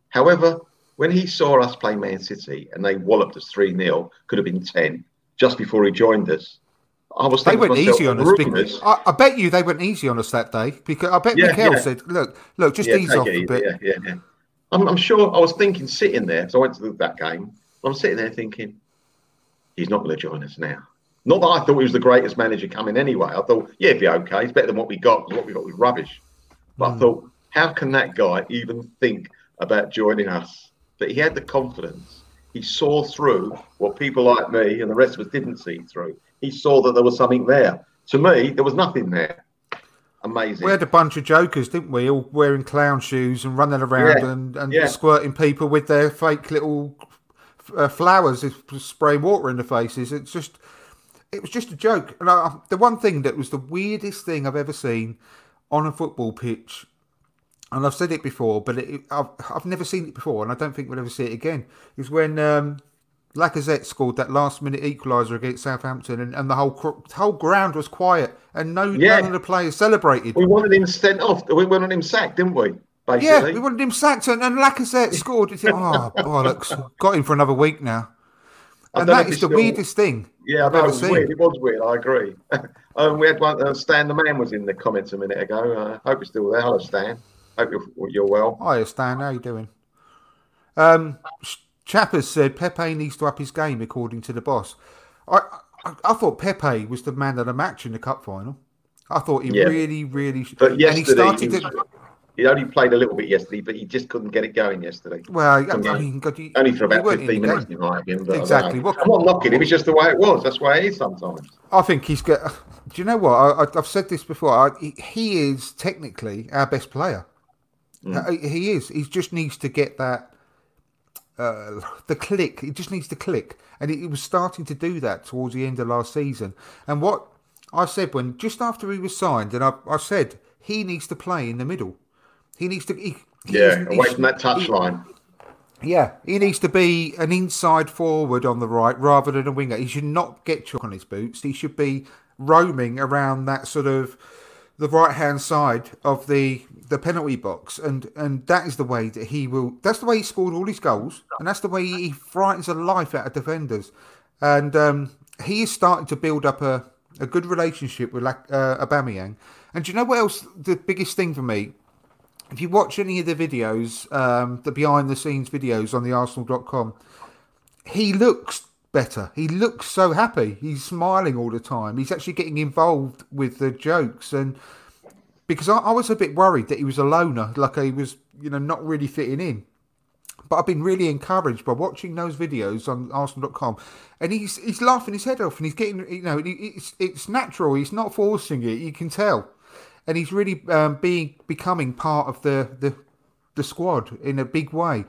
however, when he saw us play Man City and they walloped us 3 0, could have been 10, just before he joined us. I was they went myself, easy on us. Because, I, I, bet you they went easy on us that day because I bet yeah, Mikel yeah. said, "Look, look, just yeah, ease off a bit." Yeah, yeah, yeah. I'm, I'm, sure. I was thinking, sitting there, so I went to that game. I'm sitting there thinking, he's not going to join us now. Not that I thought he was the greatest manager coming anyway. I thought, yeah, he'd be okay. He's better than what we got. What we got was rubbish. But mm. I hmm. thought, how can that guy even think about joining us? But he had the confidence. He saw through what people like me and the rest of us didn't see through. He saw that there was something there. To me, there was nothing there. Amazing. We had a bunch of jokers, didn't we? All wearing clown shoes and running around yeah. and, and yeah. squirting people with their fake little uh, flowers spraying water in the faces. It's just, it was just a joke. And I, the one thing that was the weirdest thing I've ever seen on a football pitch, and I've said it before, but it, I've, I've never seen it before, and I don't think we'll ever see it again, is when um, Lacazette scored that last minute equaliser against Southampton, and, and the whole whole ground was quiet, and no yeah. none of the players celebrated. We wanted him sent off. We wanted him sacked, didn't we? Basically. Yeah, we wanted him sacked, and, and Lacazette scored. It's, oh, bollocks. Got him for another week now. And that is the still, weirdest thing. Yeah, I know, it was seen. weird. It was weird. I agree. um, we had one. Uh, Stan the man was in the comments a minute ago. I uh, hope you're still there. Hello, Stan. Hope you're, you're well. Hi, Stan. How you doing? Um, Chappers said Pepe needs to up his game according to the boss. I, I, I thought Pepe was the man of the match in the cup final. I thought he yeah. really, really. But yesterday, and he started. He was, to, he only played a little bit yesterday, but he just couldn't get it going yesterday. Well, I mean, God, you, only for about fifteen minutes, in might have Exactly. What, I'm not knocking him. It's just the way it was. That's why it is sometimes. I think he's got. Do you know what? I, have said this before. I, he is technically our best player. Mm. He is. He just needs to get that uh, the click. It just needs to click, and it, it, was starting to do that towards the end of last season. And what I said when just after he was signed, and I, I said he needs to play in the middle. He needs to. He, yeah, away from that touchline. Yeah, he needs to be an inside forward on the right rather than a winger. He should not get chalk on his boots. He should be roaming around that sort of the right hand side of the the penalty box, and and that is the way that he will. That's the way he scored all his goals, and that's the way he frightens the life out of defenders. And um, he is starting to build up a, a good relationship with like, uh, Aubameyang. And do you know what else? The biggest thing for me, if you watch any of the videos, um, the behind the scenes videos on the Arsenal.com, he looks better. He looks so happy. He's smiling all the time. He's actually getting involved with the jokes and because I, I, was a bit worried that he was a loner, like he was, you know, not really fitting in. But I've been really encouraged by watching those videos on Arsenal.com, and he's he's laughing his head off, and he's getting, you know, it's it's natural. He's not forcing it. You can tell, and he's really um, being becoming part of the the the squad in a big way,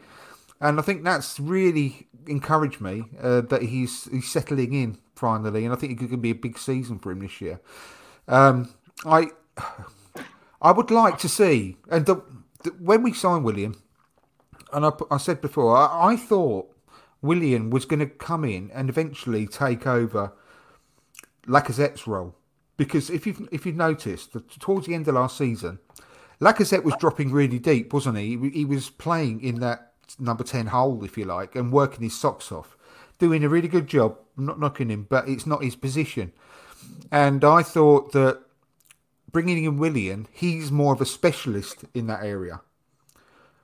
and I think that's really encouraged me uh, that he's he's settling in finally, and I think it could be a big season for him this year. Um, I I would like to see, and the, the, when we signed Willian, and I, I said before, I, I thought Willian was going to come in and eventually take over Lacazette's role. Because if you've if you've noticed, towards the end of last season, Lacazette was dropping really deep, wasn't he? He was playing in that number ten hole, if you like, and working his socks off, doing a really good job. Not knocking him, but it's not his position. And I thought that bringing in Willian, he's more of a specialist in that area.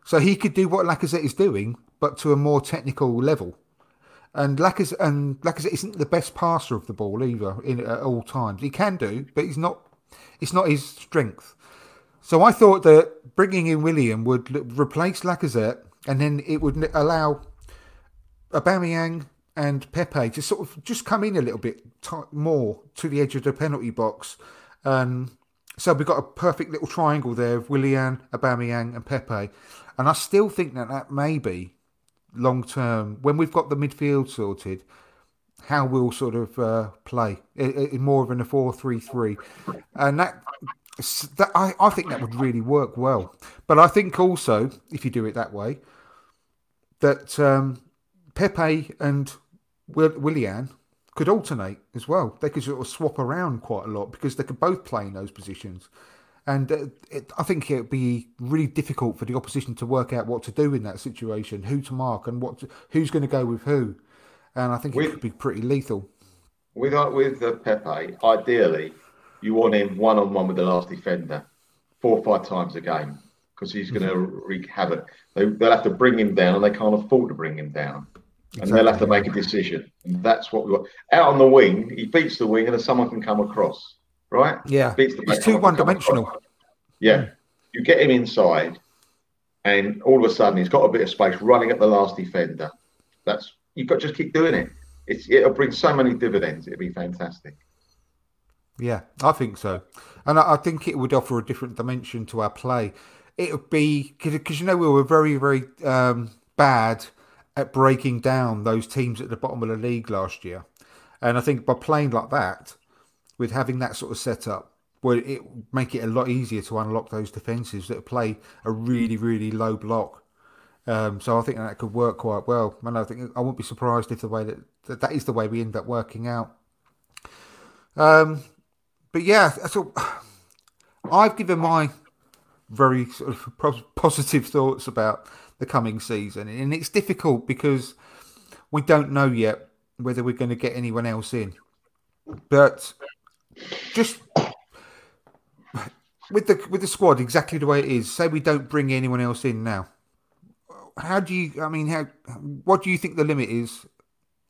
So he could do what Lacazette is doing, but to a more technical level. And Lacazette, and Lacazette isn't the best passer of the ball either in, at all times. He can do, but he's not. It's not his strength. So I thought that bringing in Willian would replace Lacazette, and then it would allow Aubameyang and Pepe to sort of just come in a little bit t- more to the edge of the penalty box, and so we've got a perfect little triangle there of Willian, Aubameyang, and Pepe, and I still think that that may be long term when we've got the midfield sorted. How we'll sort of uh, play in more of a four-three-three, and that that I, I think that would really work well. But I think also if you do it that way, that um, Pepe and Willian could alternate as well. They could sort of swap around quite a lot because they could both play in those positions. And uh, it, I think it'd be really difficult for the opposition to work out what to do in that situation, who to mark, and what to, who's going to go with who. And I think with, it could be pretty lethal. With uh, with uh, Pepe, ideally, you want him one on one with the last defender, four or five times a game, because he's going to mm-hmm. wreak havoc. They, they'll have to bring him down, and they can't afford to bring him down and they'll have to make a decision. And that's what we want. Out on the wing, he beats the wing, and then someone can come across, right? Yeah, beats the he's too one-dimensional. Yeah, mm. you get him inside, and all of a sudden he's got a bit of space running at the last defender. That's you've got to just keep doing it. It's it'll bring so many dividends. It'll be fantastic. Yeah, I think so, and I, I think it would offer a different dimension to our play. It would be because you know we were very very um, bad at breaking down those teams at the bottom of the league last year. And I think by playing like that, with having that sort of setup, would it make it a lot easier to unlock those defences that play a really, really low block. Um, so I think that could work quite well. And I think I won't be surprised if the way that that, that is the way we end up working out. Um, but yeah, so I've given my very sort of positive thoughts about the coming season. And it's difficult because we don't know yet whether we're going to get anyone else in. But just with the with the squad exactly the way it is, say we don't bring anyone else in now. How do you? I mean, how? What do you think the limit is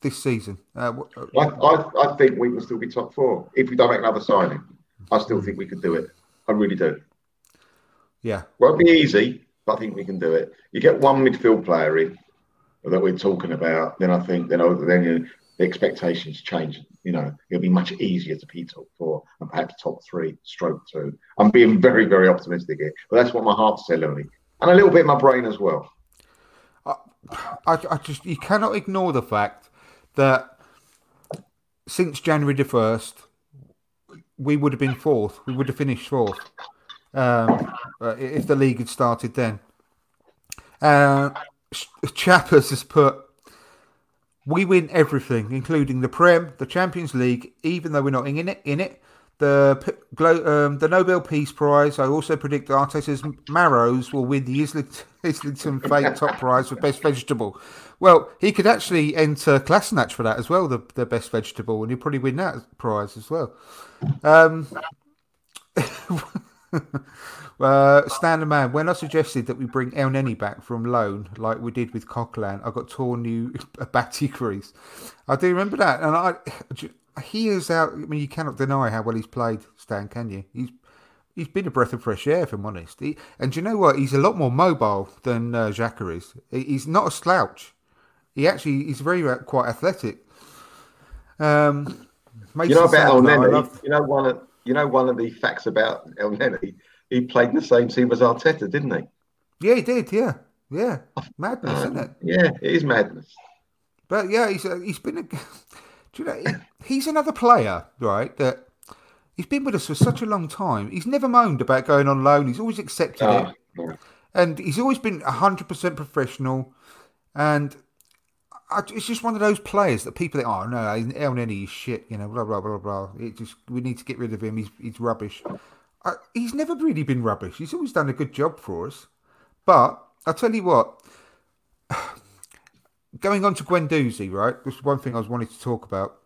this season? Uh, I, I, I think we can still be top four if we don't make another signing. I still think we could do it. I really do. Yeah, won't be easy, but I think we can do it. You get one midfield player in that we're talking about, then I think then then you, the expectations change. You know, it'll be much easier to be top four and perhaps top three, stroke two. I'm being very, very optimistic here, but that's what my heart's telling me. and a little bit my brain as well. I, I just you cannot ignore the fact that since January the first, we would have been fourth. We would have finished fourth um, uh, if the league had started then. Uh, Chappers has put, "We win everything, including the Prem, the Champions League, even though we're not in it. In it, the um, the Nobel Peace Prize. I also predict Arteta's Marrows will win the Islington Fate Top Prize for Best Vegetable. Well, he could actually enter Kolasinac for that as well, the, the Best Vegetable, and he'd probably win that prize as well. Um, uh, Man, when I suggested that we bring Elneny back from loan, like we did with Coquelin, I got torn new batty crease. I do remember that, and I he is out. I mean, you cannot deny how well he's played, Stan. Can you? He's he's been a breath of fresh air, if I'm honest. He, and do you know what? He's a lot more mobile than uh, Xhaka is. He's not a slouch. He actually he's very uh, quite athletic. Um, you know about Elneny. You know one of you know one of the facts about Elneny. He played in the same team as Arteta, didn't he? Yeah, he did. Yeah, yeah, madness, isn't it? Yeah, it is madness. But yeah, he's uh, he's been a. Do you know, he's another player, right? That he's been with us for such a long time. He's never moaned about going on loan. He's always accepted oh, it, yeah. and he's always been hundred percent professional. And I, it's just one of those players that people think, oh no, Elneny is shit, you know, blah blah blah blah. It just we need to get rid of him. He's he's rubbish. I, he's never really been rubbish. He's always done a good job for us. But I'll tell you what, going on to Guendouzi, right? This is one thing I was wanting to talk about.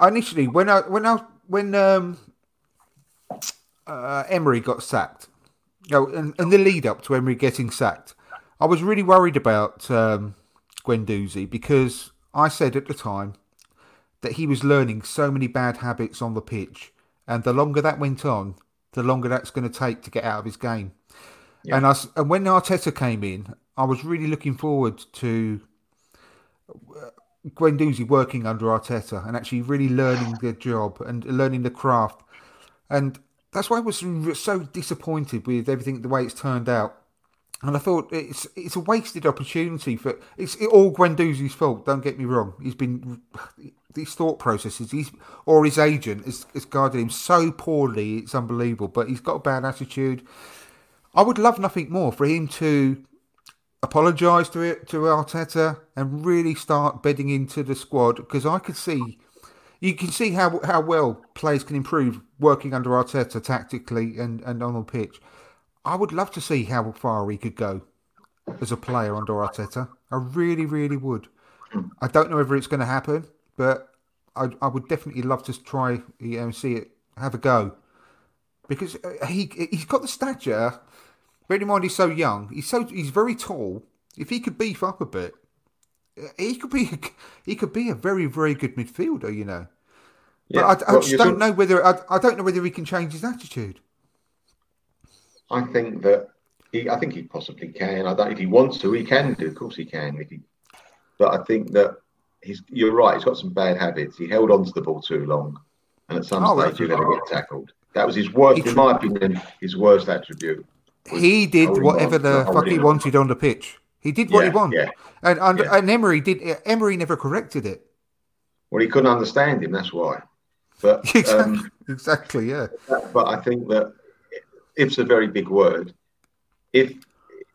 Initially, when I when I when um, uh, Emery got sacked, you know, and, and, the lead up to Emery getting sacked, I was really worried about um, Guendouzi because I said at the time that he was learning so many bad habits on the pitch, and the longer that went on, the longer that's going to take to get out of his game. Yeah. And I and when Arteta came in, I was really looking forward to uh, Guendouzi working under Arteta and actually really learning the job and learning the craft. And that's why I was so disappointed with everything the way it's turned out. And I thought it's it's a wasted opportunity for it's all Guendouzi's fault. Don't get me wrong. He's been these thought processes. He's or his agent has, has guided him so poorly. It's unbelievable. But he's got a bad attitude. I would love nothing more for him to apologise to it to Arteta and really start bedding into the squad because I could see you can see how how well players can improve working under Arteta tactically and, and on the pitch. I would love to see how far he could go as a player under Arteta. I really, really would. I don't know whether it's going to happen, but I, I would definitely love to try you know, see it have a go because uh, he he's got the stature Bear in mind, he's so young. He's so he's very tall. If he could beef up a bit, he could be he could be a very very good midfielder. You know. Yeah, but I, I just don't know whether I, I don't know whether he can change his attitude. I think that he, I think he possibly can. I don't. If he wants to, he can do. Of course, he can. If he, but I think that he's. You're right. He's got some bad habits. He held on to the ball too long, and at some oh, stage you're going to get tackled. That was his worst, in my opinion, his worst attribute he did whatever the fuck he wanted on the pitch. He did what yeah, he wanted, yeah. and and, yeah. and Emery did. Emery never corrected it. Well, he couldn't understand him. That's why. But exactly, um, exactly, yeah. But I think that it's a very big word. If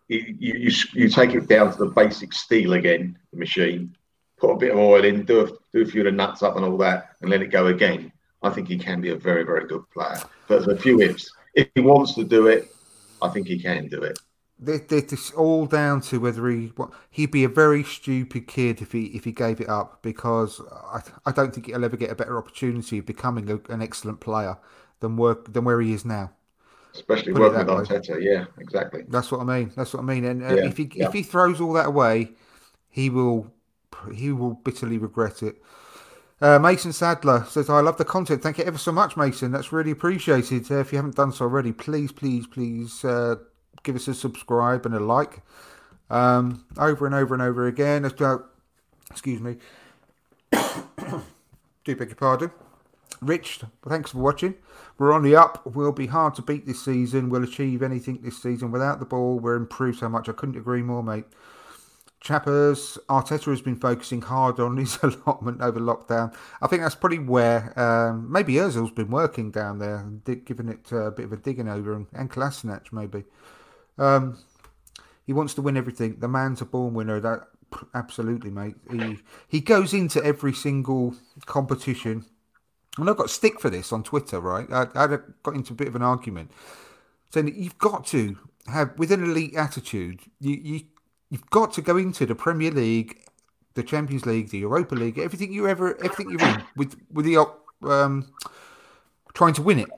you, you you take it down to the basic steel again, the machine, put a bit of oil in, do a, do a few of the nuts up and all that, and let it go again. I think he can be a very very good player. But there's a few ifs. If he wants to do it, I think he can do it. It's all down to whether he he'd be a very stupid kid if he if he gave it up because I, I don't think he'll ever get a better opportunity of becoming a, an excellent player than work than where he is now. Especially Put working with Arteta, yeah, exactly. That's what I mean. That's what I mean. And uh, yeah, if he yeah. if he throws all that away, he will he will bitterly regret it. Uh, Mason Sadler says, I love the content. Thank you ever so much, Mason. That's really appreciated. Uh, if you haven't done so already, please, please, please uh, give us a subscribe and a like. Um, over and over and over again. Excuse me. Do beg your pardon. Rich, thanks for watching. We're on the up. We'll be hard to beat this season. We'll achieve anything this season without the ball. We're improved so much. I couldn't agree more, mate. Chappers, Arteta has been focusing hard on his allotment over lockdown. I think that's probably where um, maybe Ozil's been working down there, giving it uh, a bit of a digging over, and, and maybe. Um, he wants to win everything. The man's a born winner. That absolutely, mate. He he goes into every single competition, and I got stick for this on Twitter. Right, I, I got into a bit of an argument saying that you've got to have with an elite attitude. You you you've got to go into the Premier League, the Champions League, the Europa League, everything you ever everything you're in with with the um, trying to win it.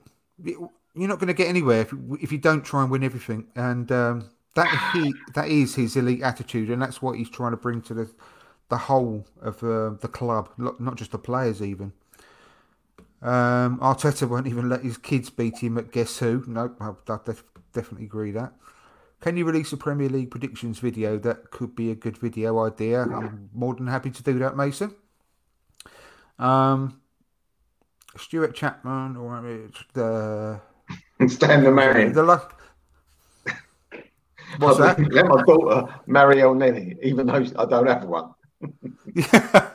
You're not going to get anywhere if, if you don't try and win everything. And um, that he that is his elite attitude, and that's what he's trying to bring to the the whole of uh, the club, not just the players even. Um, Arteta won't even let his kids beat him at Guess Who. No, nope, I, I def- definitely agree that. Can you release a Premier League predictions video? That could be a good video idea. I'm more than happy to do that, Mason. Um, Stuart Chapman or the Stan the man. The, What's I'd that? Let my daughter marry Elneny, even though I don't have one. Yeah,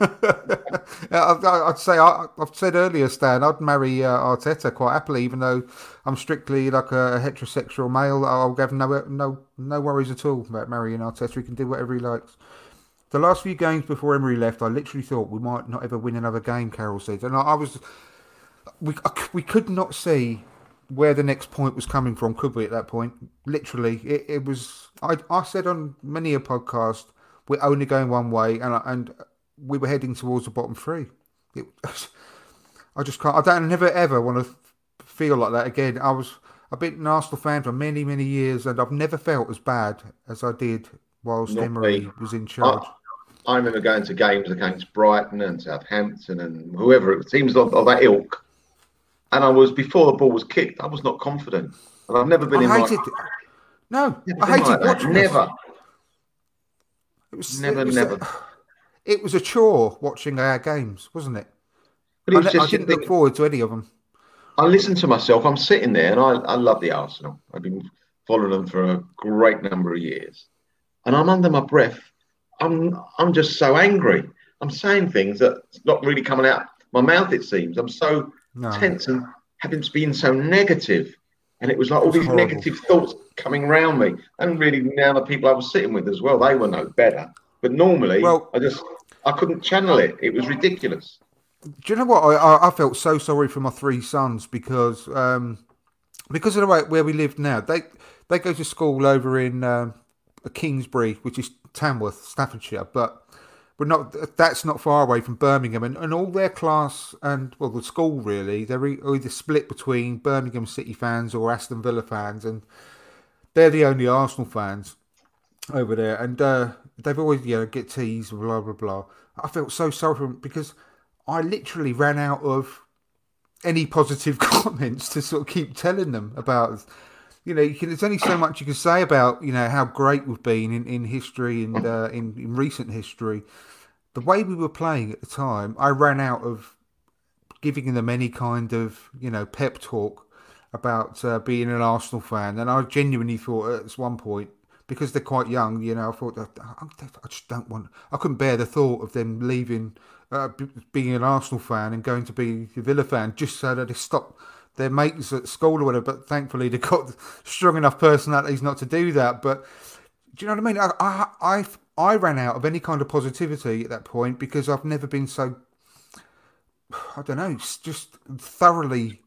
I'd say I, have said earlier, Stan. I'd marry uh, Arteta quite happily, even though I'm strictly like a heterosexual male. I'll have no no no worries at all about marrying Arteta. He can do whatever he likes. The last few games before Emery left, I literally thought we might not ever win another game. Carol said, and I, I was we we could not see where the next point was coming from, could we? At that point, literally, it, it was. I I said on many a podcast, we're only going one way, and and we were heading towards the bottom three. It, I just can't. I don't never ever want to feel like that again. I was. I've been an Arsenal fan for many many years, and I've never felt as bad as I did whilst Not Emery me. was in charge. I, I, remember going to games against Brighton and Southampton and whoever it seems of, of that ilk and I was before the ball was kicked. I was not confident, and I've never been I in. Hated, no, I hated like watching Never. It was never, it was never. A, it was a chore watching our games, wasn't it? But it I, I didn't look forward to any of them. I listened to myself. I'm sitting there, and I, I love the Arsenal. I've been following them for a great number of years, and I'm under my breath. I'm I'm just so angry. I'm saying things that's not really coming out my mouth. It seems I'm so no. tense and having to been so negative. And it was like all these horrible. negative thoughts coming around me. And really now the people I was sitting with as well, they were no better. But normally well, I just I couldn't channel it. It was ridiculous. Do you know what? I, I felt so sorry for my three sons because um, because of the way where we live now. They they go to school over in um, Kingsbury, which is Tamworth, Staffordshire, but we're not that's not far away from Birmingham and, and all their class and well the school really they're either split between Birmingham City fans or Aston Villa fans and they're the only Arsenal fans over there. And uh, they've always you know get teased blah blah blah. I felt so sorry for them because I literally ran out of any positive comments to sort of keep telling them about you know, you can, there's only so much you can say about you know how great we've been in, in history and uh, in, in recent history. The way we were playing at the time, I ran out of giving them any kind of you know pep talk about uh, being an Arsenal fan, and I genuinely thought at one point because they're quite young, you know, I thought I just don't want. I couldn't bear the thought of them leaving, uh, being an Arsenal fan and going to be a Villa fan just so that they stop their mates at school or whatever. But thankfully, they've got strong enough personalities not to do that. But do you know what I mean? I, I, I, I ran out of any kind of positivity at that point because I've never been so, I don't know, just thoroughly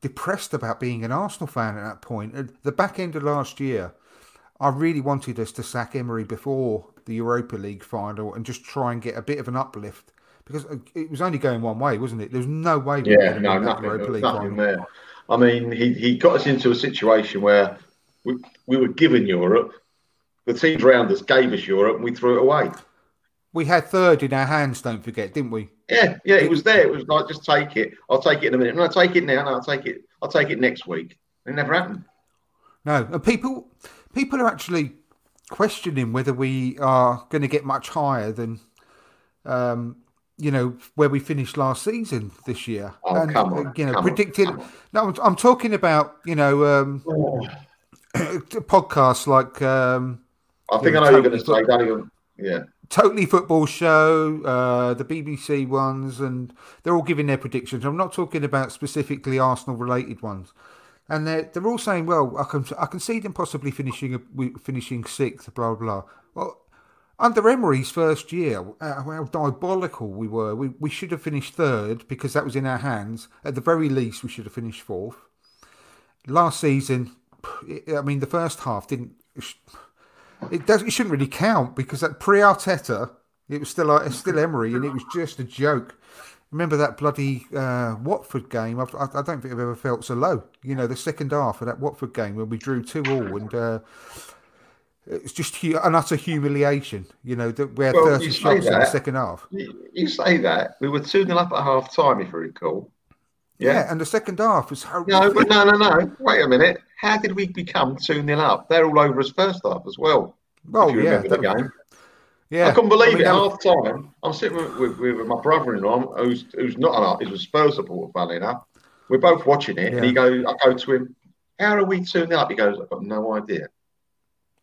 depressed about being an Arsenal fan at that point. At the back end of last year, I really wanted us to sack Emery before the Europa League final and just try and get a bit of an uplift because it was only going one way, wasn't it? There was no way. We yeah, no, nothing, nothing there. I mean, he, he got us into a situation where we, we were given Europe. The teams around us gave us Europe, and we threw it away. We had third in our hands. Don't forget, didn't we? Yeah, yeah, it was there. It was like just take it. I'll take it in a minute. No, take it now. No, I'll take it. I'll take it next week. It never happened. No, and people people are actually questioning whether we are going to get much higher than um, you know, where we finished last season this year. Oh, and, come on, you know, predicting. on. No, I'm, I'm talking about, you know, um, podcasts like um, I think Yeah, I know you're going to say. Don't even. Yeah. Totally Football Show, uh, the BBC ones, and they're all giving their predictions. I'm not talking about specifically Arsenal related ones, and they're they're all saying, well, I can I can see them possibly finishing a, finishing sixth, blah blah. Well, under Emery's first year, uh, how diabolical we were. We we should have finished third because that was in our hands. At the very least, we should have finished fourth. Last season, I mean, the first half didn't it does. It shouldn't really count because that pre Arteta, it was still it's still Emery, and it was just a joke. Remember that bloody uh, Watford game? I, I don't think I've ever felt so low. You know, the second half of that Watford game when we drew two all, and uh, it's just an utter humiliation. You know, that we had Well, thirty you say shots in the second half. You, say that we were two 0 up at half time, if you recall. Yeah. and the second half was No, but no, no, no. Wait a minute. How did we become 2 0 up? They're all over us first half as well. Well, if you yeah, remember the game. yeah. I couldn't believe I mean, it. that Half time, I'm sitting with, with, with my brother in law, who's who's not an he's a Spurs supporter, funny enough. We're both watching it, and he goes, I go to him, How are we 2 0 up? He goes, I've got no idea.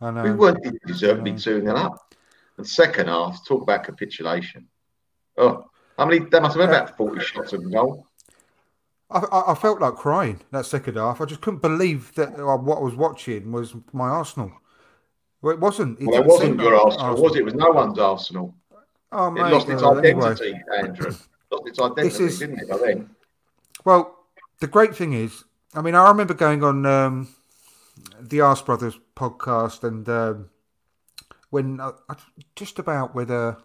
I know. We weren't deserving to be 2 0 up. And second half, talk about capitulation. Oh, how many? There must have been about 40 shots on goal. I, I, felt like crying that second half. I just couldn't believe that uh, what I was watching was my Arsenal. Well, it wasn't. It Well, it wasn't your like Arsenal, was it? It was no one's Arsenal. Oh, It mate, lost its well, anyway. identity, Andrew. Lost its identity, This is- didn't it, by then? Well, the great thing is, I mean, I remember going on um, the Arse Brothers podcast, and um, when I, I, just about whether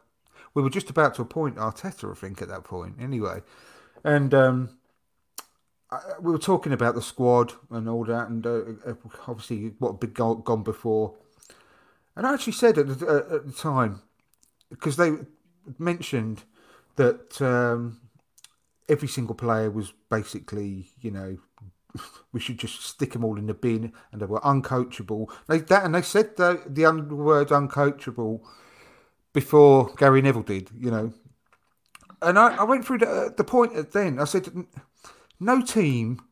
we were just about to appoint Arteta, I think, at that point, anyway, and um, I, we were talking about the squad and all that, and uh, uh, obviously what had been gone, before, and I actually said at the, uh, at the time because they mentioned that. Um, every single player was basically, you know, we should just stick them all in the bin, and they were uncoachable. They that and they said the the word uncoachable before Gary Neville did, you know. And I, I went through the, the point then. I said, no team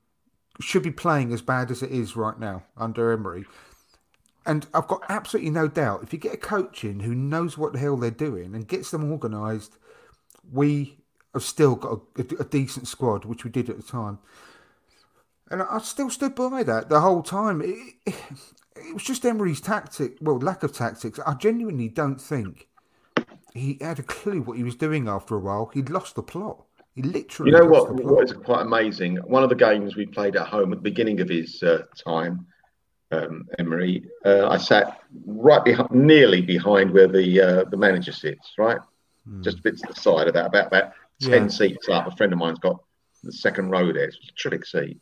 should be playing as bad as it is right now under Emery. And I've got absolutely no doubt if you get a coach in who knows what the hell they're doing and gets them organised, we have still got a, a decent squad, which we did at the time. And I still stood by that the whole time. It, it, it was just Emery's tactic, well, lack of tactics. I genuinely don't think he had a clue what he was doing after a while. He'd lost the plot. He literally You know what? What is quite amazing? One of the games we played at home at the beginning of his uh, time, um, Emery, uh, I sat right behind, nearly behind where the uh, the manager sits, right, just a bit to the side of that, about about ten. Yeah. seats up. A friend of mine's got the second row there. It's a terrific seat,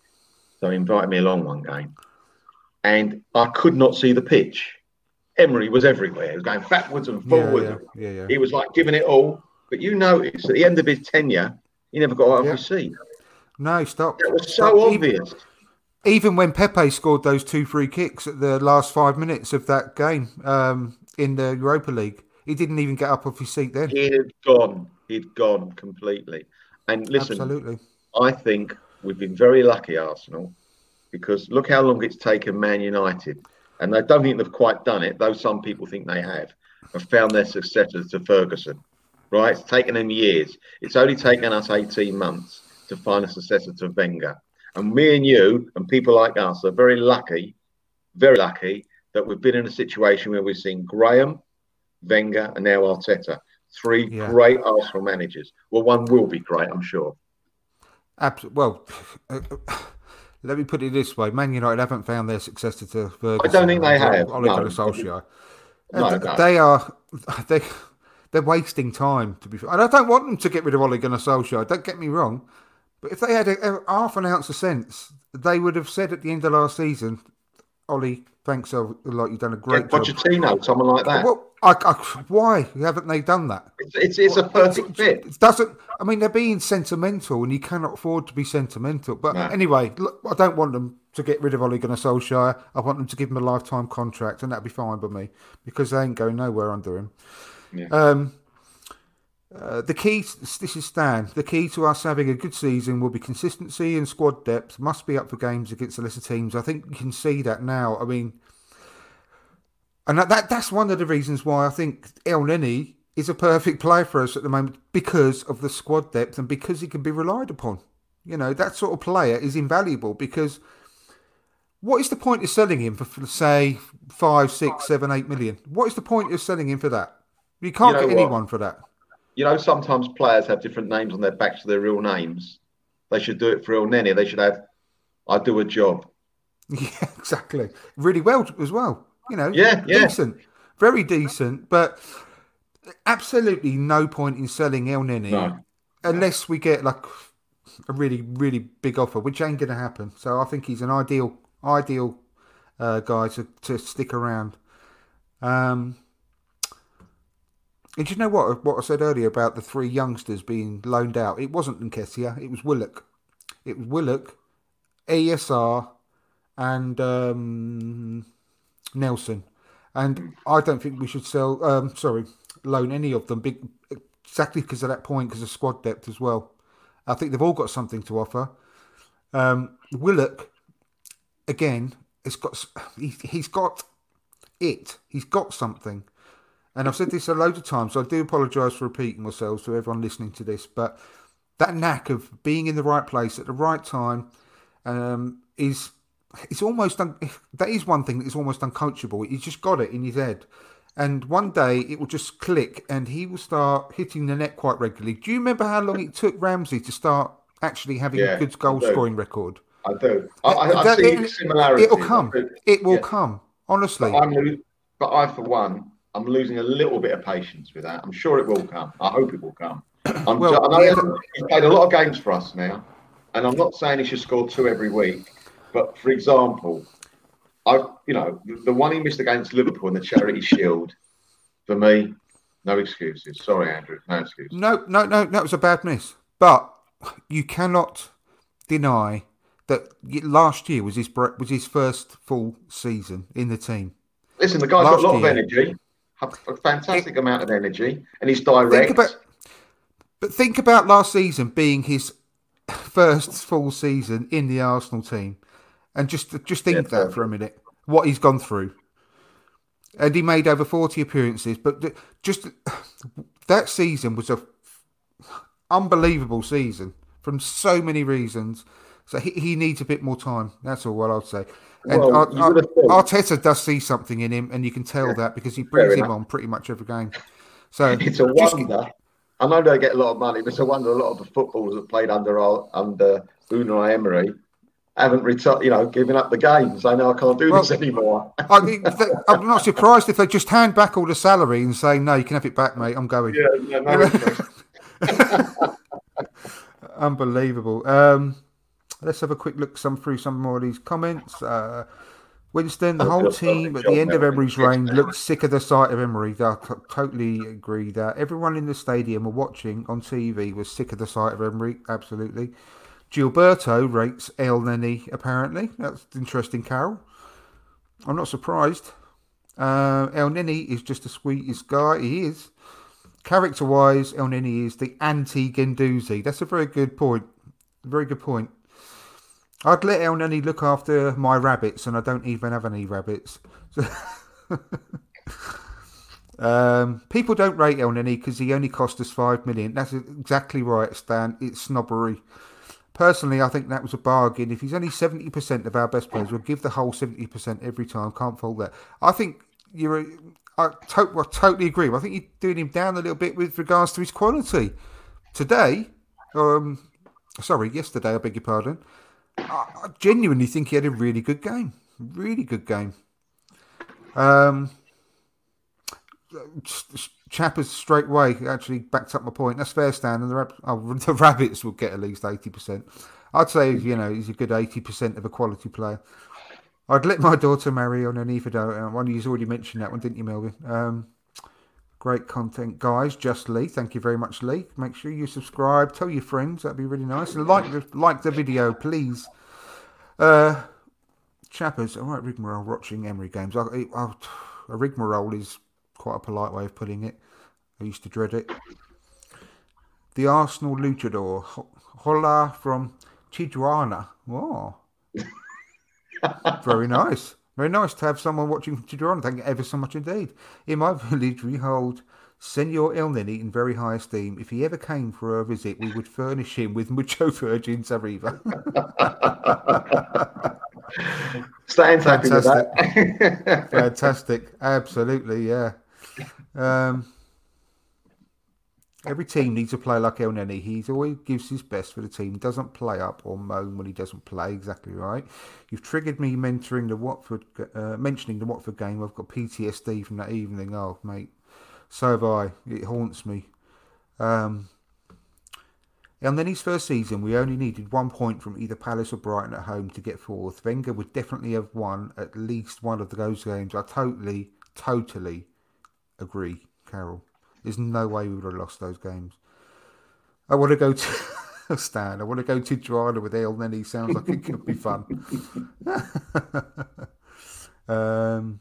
so he invited me along one game, and I could not see the pitch. Emery was everywhere. He was going backwards and forwards. yeah, yeah, yeah. He was like giving it all. But you notice at the end of his tenure, he never got out of his seat. No, stop. That was Stop. so Even- obvious. Even when Pepe scored those two free kicks at the last five minutes of that game um, in the Europa League, he didn't even get up off his seat then. He had gone. He'd gone completely. And listen, Absolutely. I think we've been very lucky, Arsenal, because look how long it's taken Man United. And I don't think they've quite done it, though some people think they have, have found their successor to Ferguson. Right? It's taken them years. It's only taken us 18 months to find a successor to Wenger. And me and you and people like us are very lucky, very lucky that we've been in a situation where we've seen Graham, Wenger, and now Arteta. Three Yeah. great Arsenal managers. Well, one will be great, I'm sure. Absolutely. Well, uh, uh, let me put it this way: Man United haven't found their successor to Ferguson. I don't think they have, Ole Gunnar no. Solskjaer. No, no. They are. They. They're wasting time, to be fair. And I don't want them to get rid of Ole Gunnar Solskjaer. Don't get me wrong. But if they had a, a half an ounce of sense, they would have said at the end of last season, Ollie, thanks a lot. You've done a great job. Pochettino, someone like that. Well, I, I, why haven't they done that? It's, it's, it's a perfect fit. It doesn't. I mean, they're being sentimental, and you cannot afford to be sentimental. But No. anyway, look, I don't want them to get rid of Ole Gunnar Solskjaer. I want them to give him a lifetime contract, and that'd be fine by me because they ain't going nowhere under him. Yeah. Um, Uh, the key, this is Stan. The key to us having a good season will be consistency and squad depth. Must be up for games against the lesser teams. I think you can see that now. I mean, and that, that that's one of the reasons why I think Elneny is a perfect player for us at the moment because of the squad depth and because he can be relied upon. You know, that sort of player is invaluable because what is the point of selling him for, for say five, six, seven, eight million? What is the point of selling him for that? You can't You know get what? anyone for that. You know, sometimes players have different names on their backs to their real names. They should do it for Elneny. They should have, I do a job. Yeah, exactly. Really well as well. You know, Yeah, yeah. decent, very decent, but absolutely no point in selling Elneny No. unless we get like a really, really big offer, which ain't going to happen. So I think he's an ideal, ideal uh, guy to, to stick around. Um, and you know what? What I said earlier about the three youngsters being loaned out, it wasn't Nketiah, it was Willock. It was Willock, ASR, and um, Nelson. And I don't think we should sell, um, sorry, loan any of them big, exactly because of that point, because of squad depth as well. I think they've all got something to offer. Um, Willock, again, has got he's got it. He's got something. And I've said this a load of times, so I do apologise for repeating myself to everyone listening to this, but that knack of being in the right place at the right time um, is it's almost un- that is one thing that is almost uncoachable. He's just got it in his head, and one day it will just click, and he will start hitting the net quite regularly. Do you remember how long it took Ramsey to start actually having Yeah, a good goal scoring record? I do. I, I, I That- see it- similarities. It'll come. It will Yeah. come. Honestly, But, but I, for one, I'm losing a little bit of patience with that. I'm sure it will come. I hope it will come. I'm Well, ju- I know he's played a lot of games for us now, and I'm not saying he should score two every week. But for example, I, you know, the- the one he missed against Liverpool in the Charity Shield, for me, no excuses. Sorry, Andrew, no excuses. No, no, no, that was a bad miss. But you cannot deny that last year was his was his first full season in the team. Listen, the guy's Last got a lot year- of energy, a a fantastic amount of energy, and he's direct. Think about, but think about last season being his first full season in the Arsenal team, and just just think Yeah, that for a minute. What he's gone through, and he made over forty appearances. But just that season was a unbelievable season from so many reasons. So he, he needs a bit more time. That's all what I'd say. And Well, Ar- Ar- would have thought- Arteta does see something in him, and you can tell that because he brings him on pretty much every game. So It's a just- wonder. I know they get a lot of money, but it's a wonder a lot of the footballers that played under our, under Unai Emery haven't retired, you know, given up the game, saying, "No, I can't do this anymore." I mean, I'm not surprised if they just hand back all the salary and say, "No, you can have it back, mate. I'm going." yeah, yeah, no. Unbelievable. Um, let's have a quick look some through some more of these comments. Uh, Winston, the whole team at the end of Emery's reign looked sick of the sight of Emery. I t- totally agree that everyone in the stadium or watching on TV was sick of the sight of Emery. Absolutely. Gilberto rates Elneny, apparently. That's interesting, Carol. I'm not surprised. Uh, Elneny is just the sweetest guy. He is. Character wise, Elneny is the anti Guendouzi. That's a very good point. Very good point. I'd let Elneny look after my rabbits, and I don't even have any rabbits. um, people don't rate Elneny because he only cost us five million. That's exactly right, Stan. It's snobbery. Personally, I think that was a bargain. If he's only 70% of our best players, we'll give the whole 70% every time. Can't fault that. I think you're. to, I totally agree. I think you're doing him down a little bit with regards to his quality. Today, um, sorry, yesterday, I beg your pardon. I, genuinely think he had a really good game. Really good game. Um, Chappers straight away actually backed up my point. That's fair, Stan. And the, rab- oh, the rabbits will get at least eighty percent. I'd say you know he's a good eighty percent of a quality player. I'd let my daughter marry on an Ifado. One you've already mentioned that one, didn't you, Melvyn? Um, great content, guys. Just Lee, thank you very much, Lee. Make sure you subscribe. Tell your friends. That'd be really nice. And like the like the video, please. Uh, Chappers, all right, rigmarole watching Emery games. I, I, a rigmarole is quite a polite way of putting it. I used to dread it. the Arsenal luchador. Hola from Tijuana. Oh. Very nice. Very nice to have someone watching from Tijuana. Thank you ever so much indeed. In my village, we hold Senor Elneny in very high esteem. If he ever came for a visit, we would furnish him with mucho virgin Arriba. Stan's happy with that. Fantastic. Absolutely, yeah. Um, every team needs a player like Elneny. He always gives his best for the team. Doesn't play up or moan when he doesn't play. Exactly right. You've triggered me mentoring the Watford, uh, mentioning the Watford game. I've got PTSD from that evening. Oh, mate, so have I. It haunts me. Um, and then his first season, we only needed one point from either Palace or Brighton at home to get fourth. Wenger would definitely have won at least one of those games. I totally, totally agree, Carol. There's no way we would have lost those games. I want to go to Stan. I want to go to Joanna with Elneny. Sounds like it could be fun. um,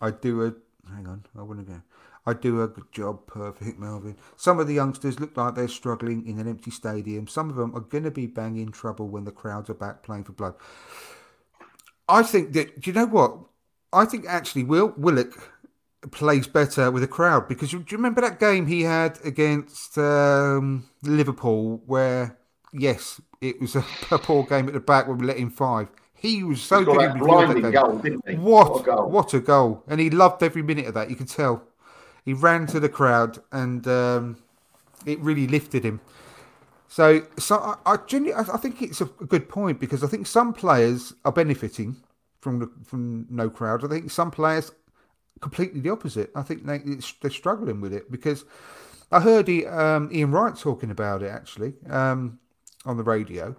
I do a. Hang on. I want to go. I do a good job, perfect, Melvyn. Some of the youngsters look like they're struggling in an empty stadium. Some of them are going to be banging trouble when the crowds are back playing for blood. I think that, do you know what? I think actually Will Willock plays better with a crowd because do you remember that game he had against um, Liverpool where, yes, it was a, a, poor game at the back when we let in five. He was so good in that goal, didn't he? What, what a goal. what a goal. And he loved every minute of that, you can tell he ran to the crowd and um, it really lifted him. So, so I, I, genuinely, I think it's a good point because I think some players are benefiting from the, from no crowd. I think some players completely the opposite. I think they, they're struggling with it because I heard he, um, Ian Wright talking about it actually um, on the radio,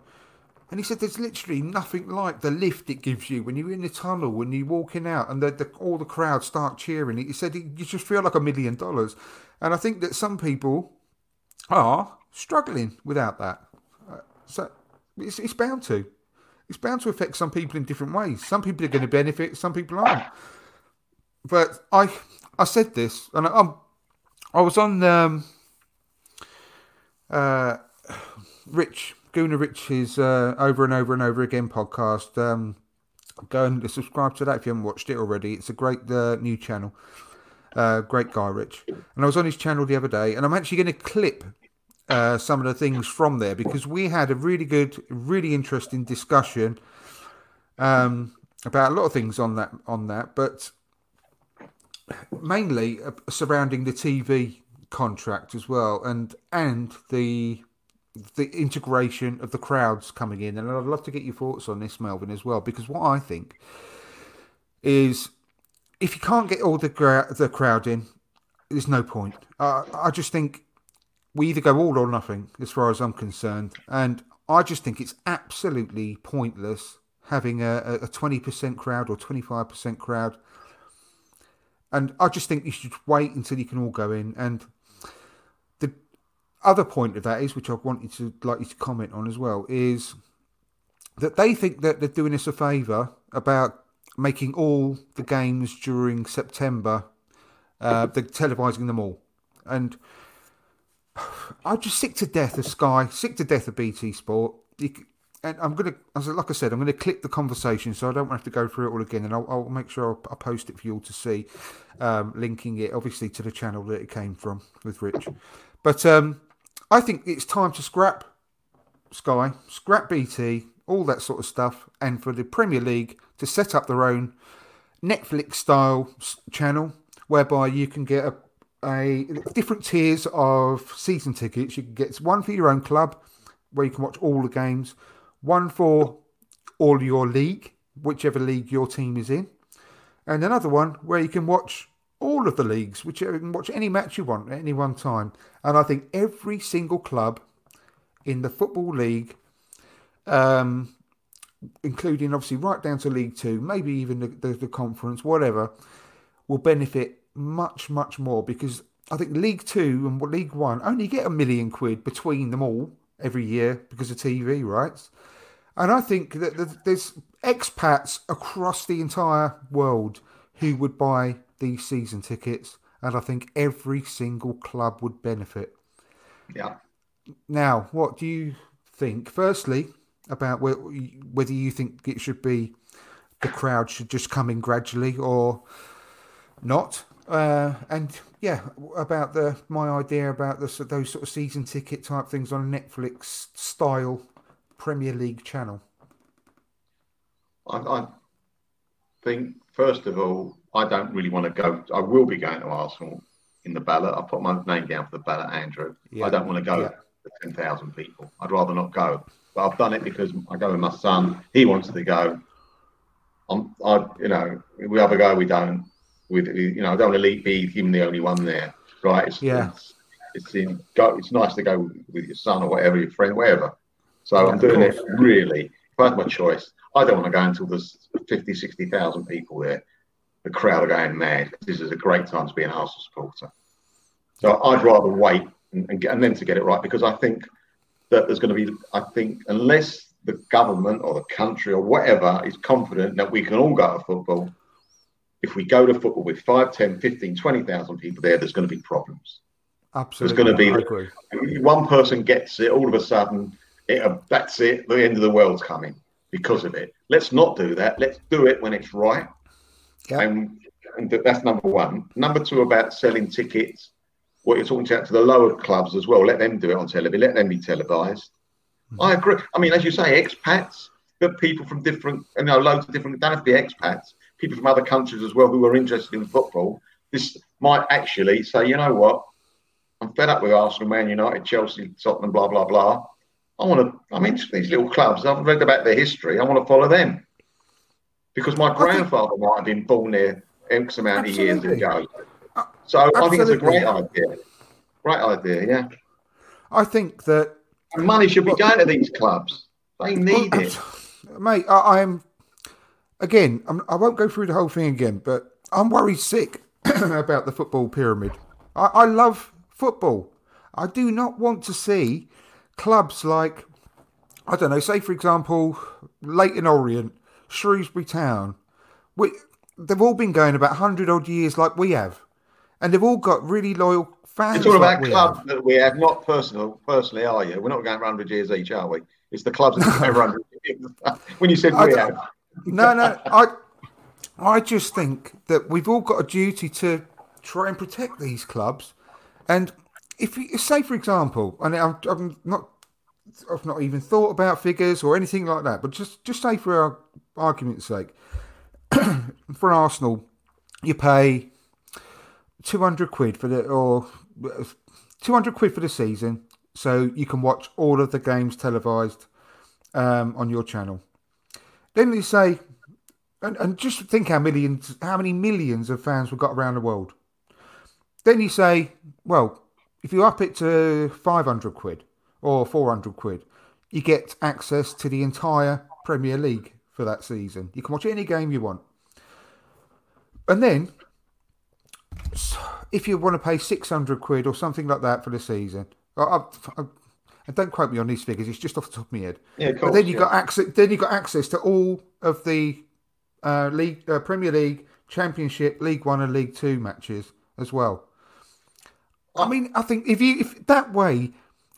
and he said there's literally nothing like the lift it gives you when you're in the tunnel, when you're walking out, and the, the, all the crowd start cheering. He said you just feel like a million dollars. And I think that some people are struggling without that. Uh, so it's, it's bound to. It's bound to affect some people in different ways. Some people are going to benefit, some people aren't. But I I said this, and I, am I was on um, uh, Rich Gooner Rich's uh, over and over and over again podcast. Um, go and subscribe to that if you haven't watched it already. It's a great uh, new channel. Uh, great guy, Rich. And I was on his channel the other day, and I'm actually going to clip uh, some of the things from there because we had a really good, really interesting discussion um, about a lot of things on that. On that, but mainly uh, surrounding the TV contract as well, and and the the integration of the crowds coming in, and I'd love to get your thoughts on this, Melvyn, as well, because what I think is if you can't get all the gra- the crowd in, there's no point. Uh, I just think we either go all or nothing, as far as I'm concerned, and I just think it's absolutely pointless having a, a 20% crowd or 25% crowd. And I just think you should wait until you can all go in and the other point of that is, which I wanted to like you to comment on as well, is that they think that they're doing us a favour about making all the games during September, uh, they're televising them all, and I'm just sick to death of Sky, sick to death of BT Sport. You, and I'm gonna, as like I said, I'm gonna clip the conversation so I don't have to go through it all again, and I'll, I'll make sure I'll, I'll, post it for you all to see, um, linking it obviously to the channel that it came from with Rich. But um, I think it's time to scrap Sky, scrap BT, all that sort of stuff, and for the Premier League to set up their own Netflix style channel whereby you can get a, a different tiers of season tickets. You can get one for your own club where you can watch all the games, one for all your league, whichever league your team is in, and another one where you can watch all of the leagues, which you can watch any match you want at any one time. And I think every single club in the Football League, um, including obviously right down to League Two, maybe even the, the, the conference, whatever, will benefit much, much more because I think League Two and League One only get a million quid between them all every year because of TV rights. And I think that there's expats across the entire world who would buy these season tickets, and I think every single club would benefit. Yeah. now, what do you think? Firstly, about whether you think it should be the crowd should just come in gradually or not. Uh, and yeah, about the my idea about the, those sort of season ticket type things on a Netflix style Premier League channel. I, I think first of all, I don't really want to go. I will be going to Arsenal in the ballot. I put my name down for the ballot, Andrew. Yeah. I don't want to go yeah. to ten thousand people. I'd rather not go. But I've done it because I go with my son. He wants to go. I'm, I, you know, we have a go, we don't. With you know, I don't want to be him the only one there, right? It's, yeah. It's, it's in go. It's nice to go with your son or whatever, your friend, whatever. So yeah, I'm doing it really. If I had my choice, I don't want to go until there's 50, 60,000 people there. The crowd are going mad. This is a great time to be an Arsenal supporter. So I'd rather wait and, and, get, and then to get it right because I think that there's going to be, I think, unless the government or the country or whatever is confident that we can all go to football, if we go to football with 5, 10, 15, 20,000 people there, there's going to be problems. Absolutely. There's going to be one person gets it, all of a sudden, it, uh, that's it, the end of the world's coming because of it. Let's not do that. Let's do it when it's right. Yep. And, and that's number one. Number two, about selling tickets what you're talking about to the lower clubs as well. Let them do it on television. Let them be televised. Mm-hmm. I agree. I mean, as you say, expats, but people from different, you know, loads of different. Don't have to be expats. People from other countries as well who are interested in football. This might actually say, you know what? I'm fed up with Arsenal, Man United, Chelsea, Tottenham, blah blah blah. I want to. I'm interested in these little clubs. I've read about their history. I want to follow them because my grandfather think, might have been born there X amount absolutely. of years ago. Uh, so Absolutely. I think it's a great idea. Great idea, yeah. I think that and money should be well, going to these clubs. They need well, it, mate. I, am again. I'm, I will not go through the whole thing again, but I'm worried sick about the football pyramid. I, I love football. I do not want to see clubs like I don't know. Say for example, Leyton Orient, Shrewsbury Town. We, they've all been going about hundred odd years, like we have and they've all got really loyal fans. It's all about like clubs have. that we have, not personal. Personally, are you? We're not going around 100 years each, are we? It's the clubs that go around. when you said we have. No, no, I, I just think that we've all got a duty to try and protect these clubs, and if you say, for example, and I'm, I'm not. I've not even thought about figures or anything like that, but just just say for our argument's sake, for Arsenal, you pay 200 quid for the or 200 quid for the season so you can watch all of the games televised um, on your channel then you say and, and just think how millions how many millions of fans we've got around the world then you say well if you up it to 500 quid or 400 quid you get access to the entire premier league for that season you can watch any game you want and then if you want to pay 600 quid or something like that for the season, I, I, I, don't quote me on these figures, it's just off the top of my head. Yeah, course, but then you yeah. got access. Then you got access to all of the uh, league, uh, Premier League, Championship, League One, and League Two matches as well. I mean, I think if you if that way,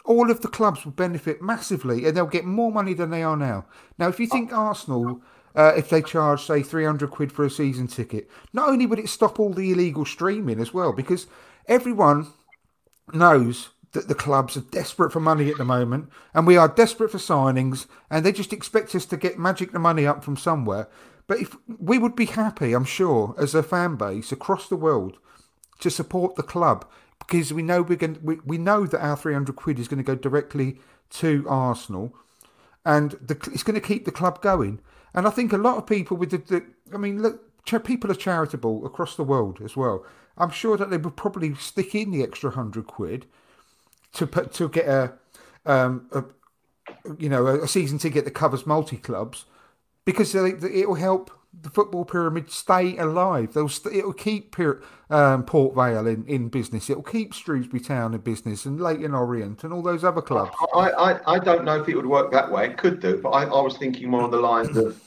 all of the clubs will benefit massively, and they'll get more money than they are now. Now, if you think Arsenal uh, if they charge, say, 300 quid for a season ticket. Not only would it stop all the illegal streaming as well, because everyone knows that the clubs are desperate for money at the moment, and we are desperate for signings, and they just expect us to get magic the money up from somewhere. But if we would be happy, I'm sure, as a fan base across the world, to support the club because we know we're going. We, we know that our 300 quid is going to go directly to Arsenal, and the, it's going to keep the club going. And I think a lot of people with the, the I mean, look, people are charitable across the world as well. I'm sure that they would probably stick in the extra hundred quid to put to get a, um, a you know, a season ticket that covers multi clubs because it will help the football pyramid stay alive. They'll st- it'll keep um, Port Vale in, in business. It'll keep Shrewsbury Town in business and Leyton Orient and all those other clubs. I, I, I don't know if it would work that way. It could do, but I, I was thinking more on the lines of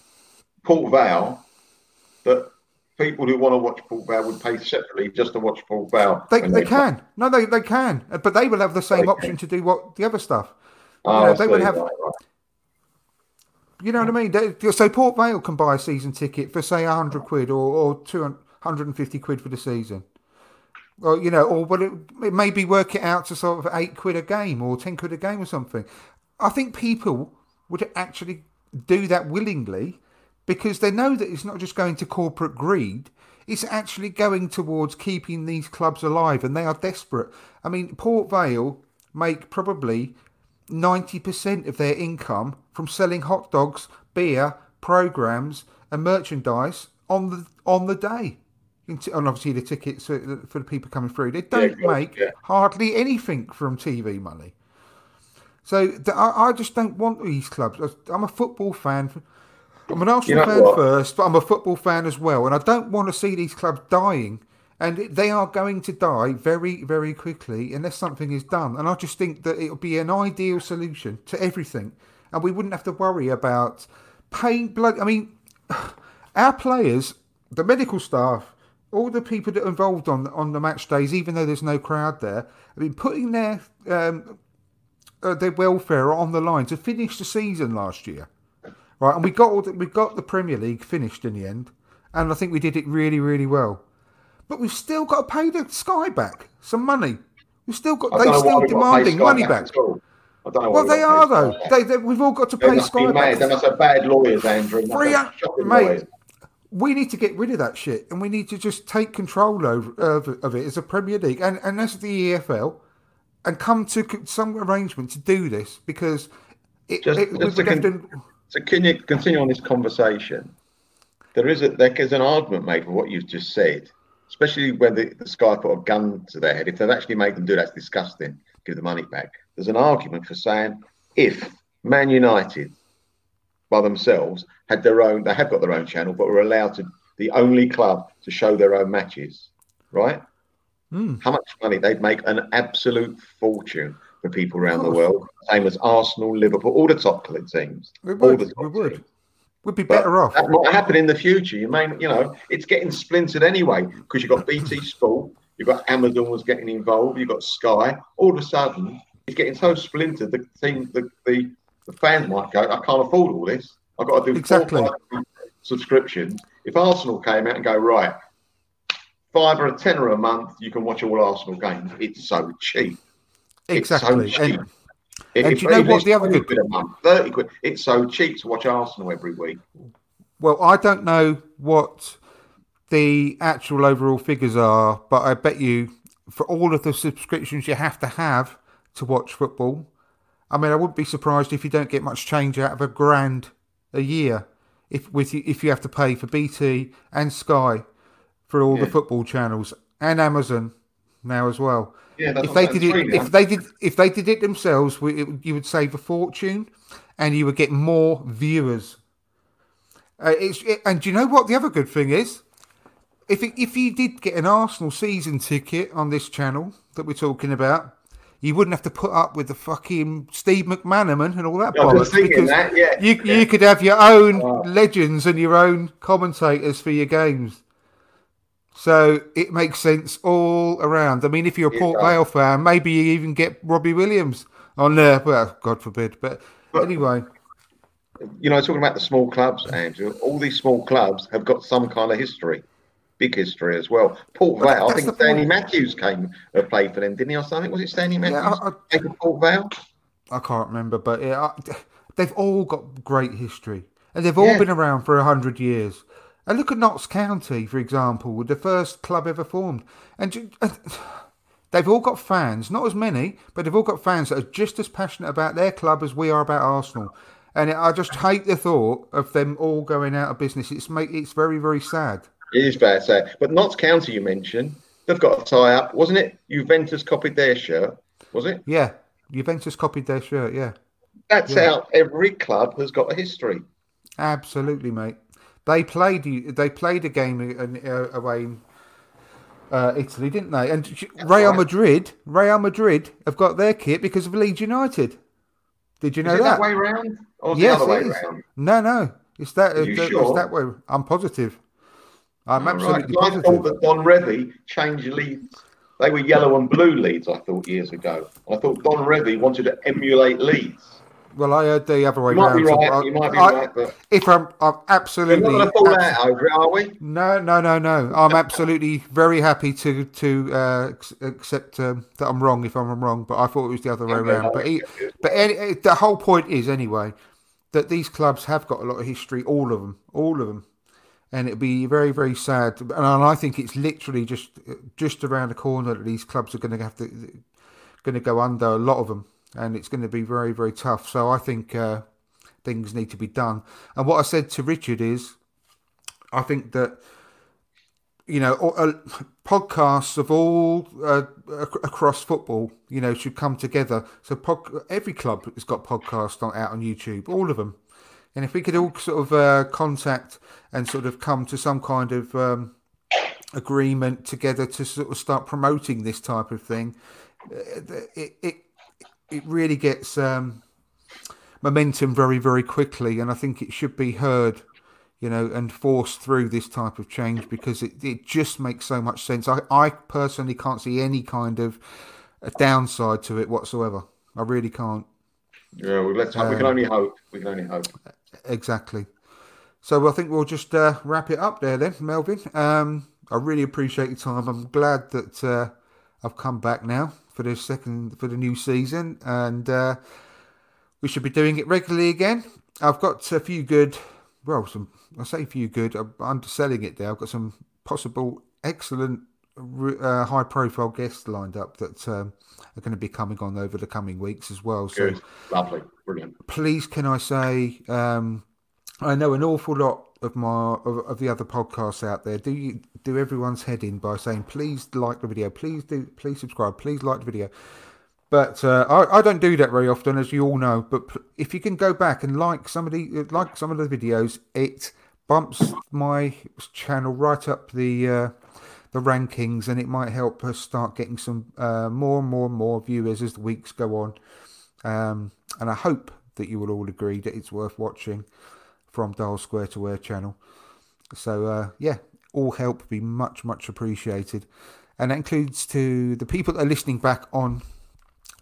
Port Vale that people who want to watch Port Vale would pay separately just to watch Port Vale. They, when they can. No, they, they can. But they will have the same They option to do what the other stuff. Oh, you know, they would have. Right, right. You know what I mean? So Port Vale can buy a season ticket for say hundred quid or or two hundred and fifty quid for the season. Or you know, or but it, it maybe work it out to sort of eight quid a game or ten quid a game or something. I think people would actually do that willingly because they know that it's not just going to corporate greed. It's actually going towards keeping these clubs alive, and they are desperate. I mean, Port Vale make probably 90% of their income from selling hot dogs, beer, programs, and merchandise on the on the day. And obviously the tickets for, the people coming through. They don't course, make yeah. hardly anything from TV money. So I, I just don't want these clubs. I'm a football fan. I'm an Arsenal know fan what? first, but I'm a football fan as well, and I don't want to see these clubs dying. And they are going to die very, very quickly unless something is done. And I just think that it would be an ideal solution to everything, and we wouldn't have to worry about paying blood. I mean, our players, the medical staff, all the people that are involved on on the match days, even though there's no crowd there, have been putting their um, uh, their welfare on the line to finish the season last year, right? And we got all the, we got the Premier League finished in the end, and I think we did it really, really well. But we've still got to pay the Sky back some money. We've still got they don't know why still we've got to pay demanding money back back. At all. I don't know Well, they are though. They, they, we've all got to They pay must be Sky mad. They must have bad lawyers, Andrew. Free up, mate. lawyers. We need to get rid of that shit, and we need to just take control over of, of it as a Premier League and, and as the EFL, and come to some arrangement to do this because it, Just- it, just to con- to. So can you continue on this conversation? There is a there is an argument made for what you've just said, especially when the, the Sky put a gun to their head. If they've actually made them do that, it's disgusting. Give the money back. There's an argument for saying if Man United by themselves had their own, they have got their own channel, but were allowed to the only club to show their own matches, right? Hmm. How much money they'd make an absolute fortune for people around the world. Same as Arsenal, Liverpool, all the top teams. We all would. We would. teams. We'd be But better off. That might happen in the future. You may, you know, it's getting splintered anyway because you've got BT Sport, you've got Amazon was getting involved, you've got Sky. All of a sudden, it's getting so splintered. The team, the the, the fans might go, I can't afford all this. I've got to do Exactly. subscriptions. If Arsenal came out and go right, five or a tenner a month, you can watch all Arsenal games. It's so cheap. Exactly. It's so cheap. And, If- and do you know what the other good- bit a month, thirty quid. It's so cheap to watch Arsenal every week. well, I don't know what the actual overall figures are, but I bet you for all of the subscriptions you have to have to watch football, I mean, I wouldn't be surprised if you don't get much change out of a grand a year if with you, if you have to pay for BT and Sky for all the football channels and Amazon now as well. Yeah, if they did it, now. if they did, if they did it themselves, we- it, you would save a fortune, and you would get more viewers. Uh, it's, it, and do you know what the other good thing is? If it, if you did get an Arsenal season ticket on this channel that we're talking about, you wouldn't have to put up with the fucking Steve McManaman and all that was bollocks because that, yeah, you yeah. you could have your own Oh. legends and your own commentators for your games. So it makes sense all around. I mean, if you're a Port. Vale fan, maybe you even get Robbie Williams on there. Well, God forbid. But, But, anyway, you know, talking about the small clubs, Andrew, all these small clubs have got some kind of history, big history as well. Port Vale, I think Stanley point. Matthews came uh, played for them, didn't he, or something? Was it Stanley Matthews? Yeah, I- I- Port Vale? I can't remember. But yeah, I, they've all got great history, and they've all Yeah. been around for a hundred years. And look at Notts County, for example, with the first club ever formed, and. and They've all got fans, not as many, but they've all got fans that are just as passionate about their club as we are about Arsenal. And I just hate the thought of them all going out of business. It's make it's very very sad. It is bad, sad. But Notts County, you mentioned, they've got a tie up, wasn't it? Juventus copied their shirt, was it? Yeah, Juventus copied their shirt. Yeah, That's Yeah. how every club has got a history. absolutely, mate. They played they played a game in, uh, away in uh, Italy, didn't they? And Real right. Madrid, Real Madrid have got their kit because of Leeds United. Did you know Is it that, that? way round? Or yes, it the other it way is. round? No, no, it's that. Are you it's sure? that way. I'm positive. I'm All right. absolutely 'Cause I thought that Don Revie changed Leeds. They were yellow and blue Leeds, I thought, years ago. I thought Don Revie wanted to emulate Leeds. Well, I heard the other way You might be round. right, I- you might be I- right, but- if I'm, I'm We're not going to fall abs- out over it, are we? No, no, no, no. I'm absolutely very happy to to uh, accept um, that I'm wrong if I'm wrong, but I thought it was the other way around. But he, but any, the whole point is anyway that these clubs have got a lot of history, all of them, all of them, and it'd be very very sad. And I think it's literally just just around the corner that these clubs are going to have to going to go under a lot of them, and it's going to be very very tough. So I think uh, things need to be done. And what I said to Richard is, I think that you know, podcasts of all uh, across football, you know, should come together. So pod- every club has got podcasts out on YouTube, all of them. And if we could all sort of uh, contact and sort of come to some kind of um, agreement together to sort of start promoting this type of thing, uh, it it it really gets um, momentum very very quickly, and I think it should be heard you know, and forced through this type of change because it, it just makes so much sense. I, I personally can't see any kind of a downside to it whatsoever. I really can't. Yeah, well, let's hope. we can Um, only hope. We can only hope. Exactly. So I think we'll just uh, wrap it up there then, Melvyn. Um, I really appreciate your time. I'm glad that uh, I've come back now for the second for the new season, and uh, we should be doing it regularly again. I've got a few good, well, some I say a few good. I'm underselling it there. I've got some possible excellent, uh, high profile guests lined up that um, are going to be coming on over the coming weeks as well. So. Lovely. Brilliant. please can I say um, I know an awful lot of my of, of the other podcasts out there. Do you do everyone's head in by saying please like the video. Please do please subscribe. Please like the video. But uh, I, I don't do that very often as you all know. But if you can go back and like some of the like some of the videos it bumps my channel right up the uh, the rankings and it might help us start getting some uh, more and more and more viewers as the weeks go on. Um, and I hope that you will all agree that it's worth watching from Dial Square to Where channel. So uh, yeah, all help be much much appreciated, and that includes to the people that are listening back on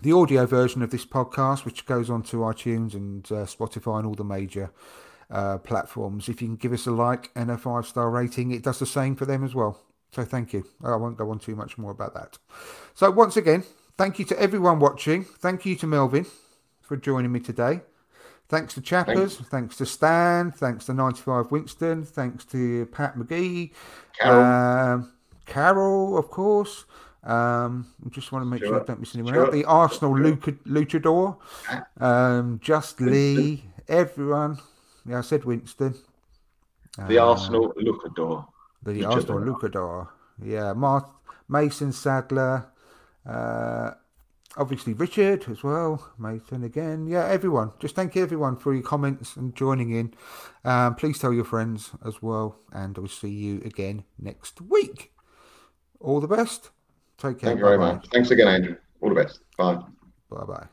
the audio version of this podcast, which goes on to iTunes and uh, Spotify and all the major uh, platforms. If you can give us a like and a five star rating, it does the same for them as well. So thank you. I won't go on too much more about that. So once again, thank you to everyone watching. Thank you to Melvyn for joining me today. Thanks to Chappers. Thanks to Stan. Thanks to 95 Winston. Thanks to Pat McGee. Carol. Um, Carol, of course. Um, I just want to make sure I don't miss anyone Stuart. out. The Arsenal lucha- luchador. Um, Just Lee. Everyone. Yeah, I said Winston. The Uh, Arsenal Lookador. the Luchador. Arsenal Lucador. Yeah, Mar- Mason Sadler. Uh, obviously Richard as well. Mason again. Yeah, everyone. Just thank you everyone for your comments and joining in. Um, please tell your friends as well, and I'll see you again next week. All the best. Take care. Thank you very much. Thanks again, Andrew. All the best. Bye. Bye bye.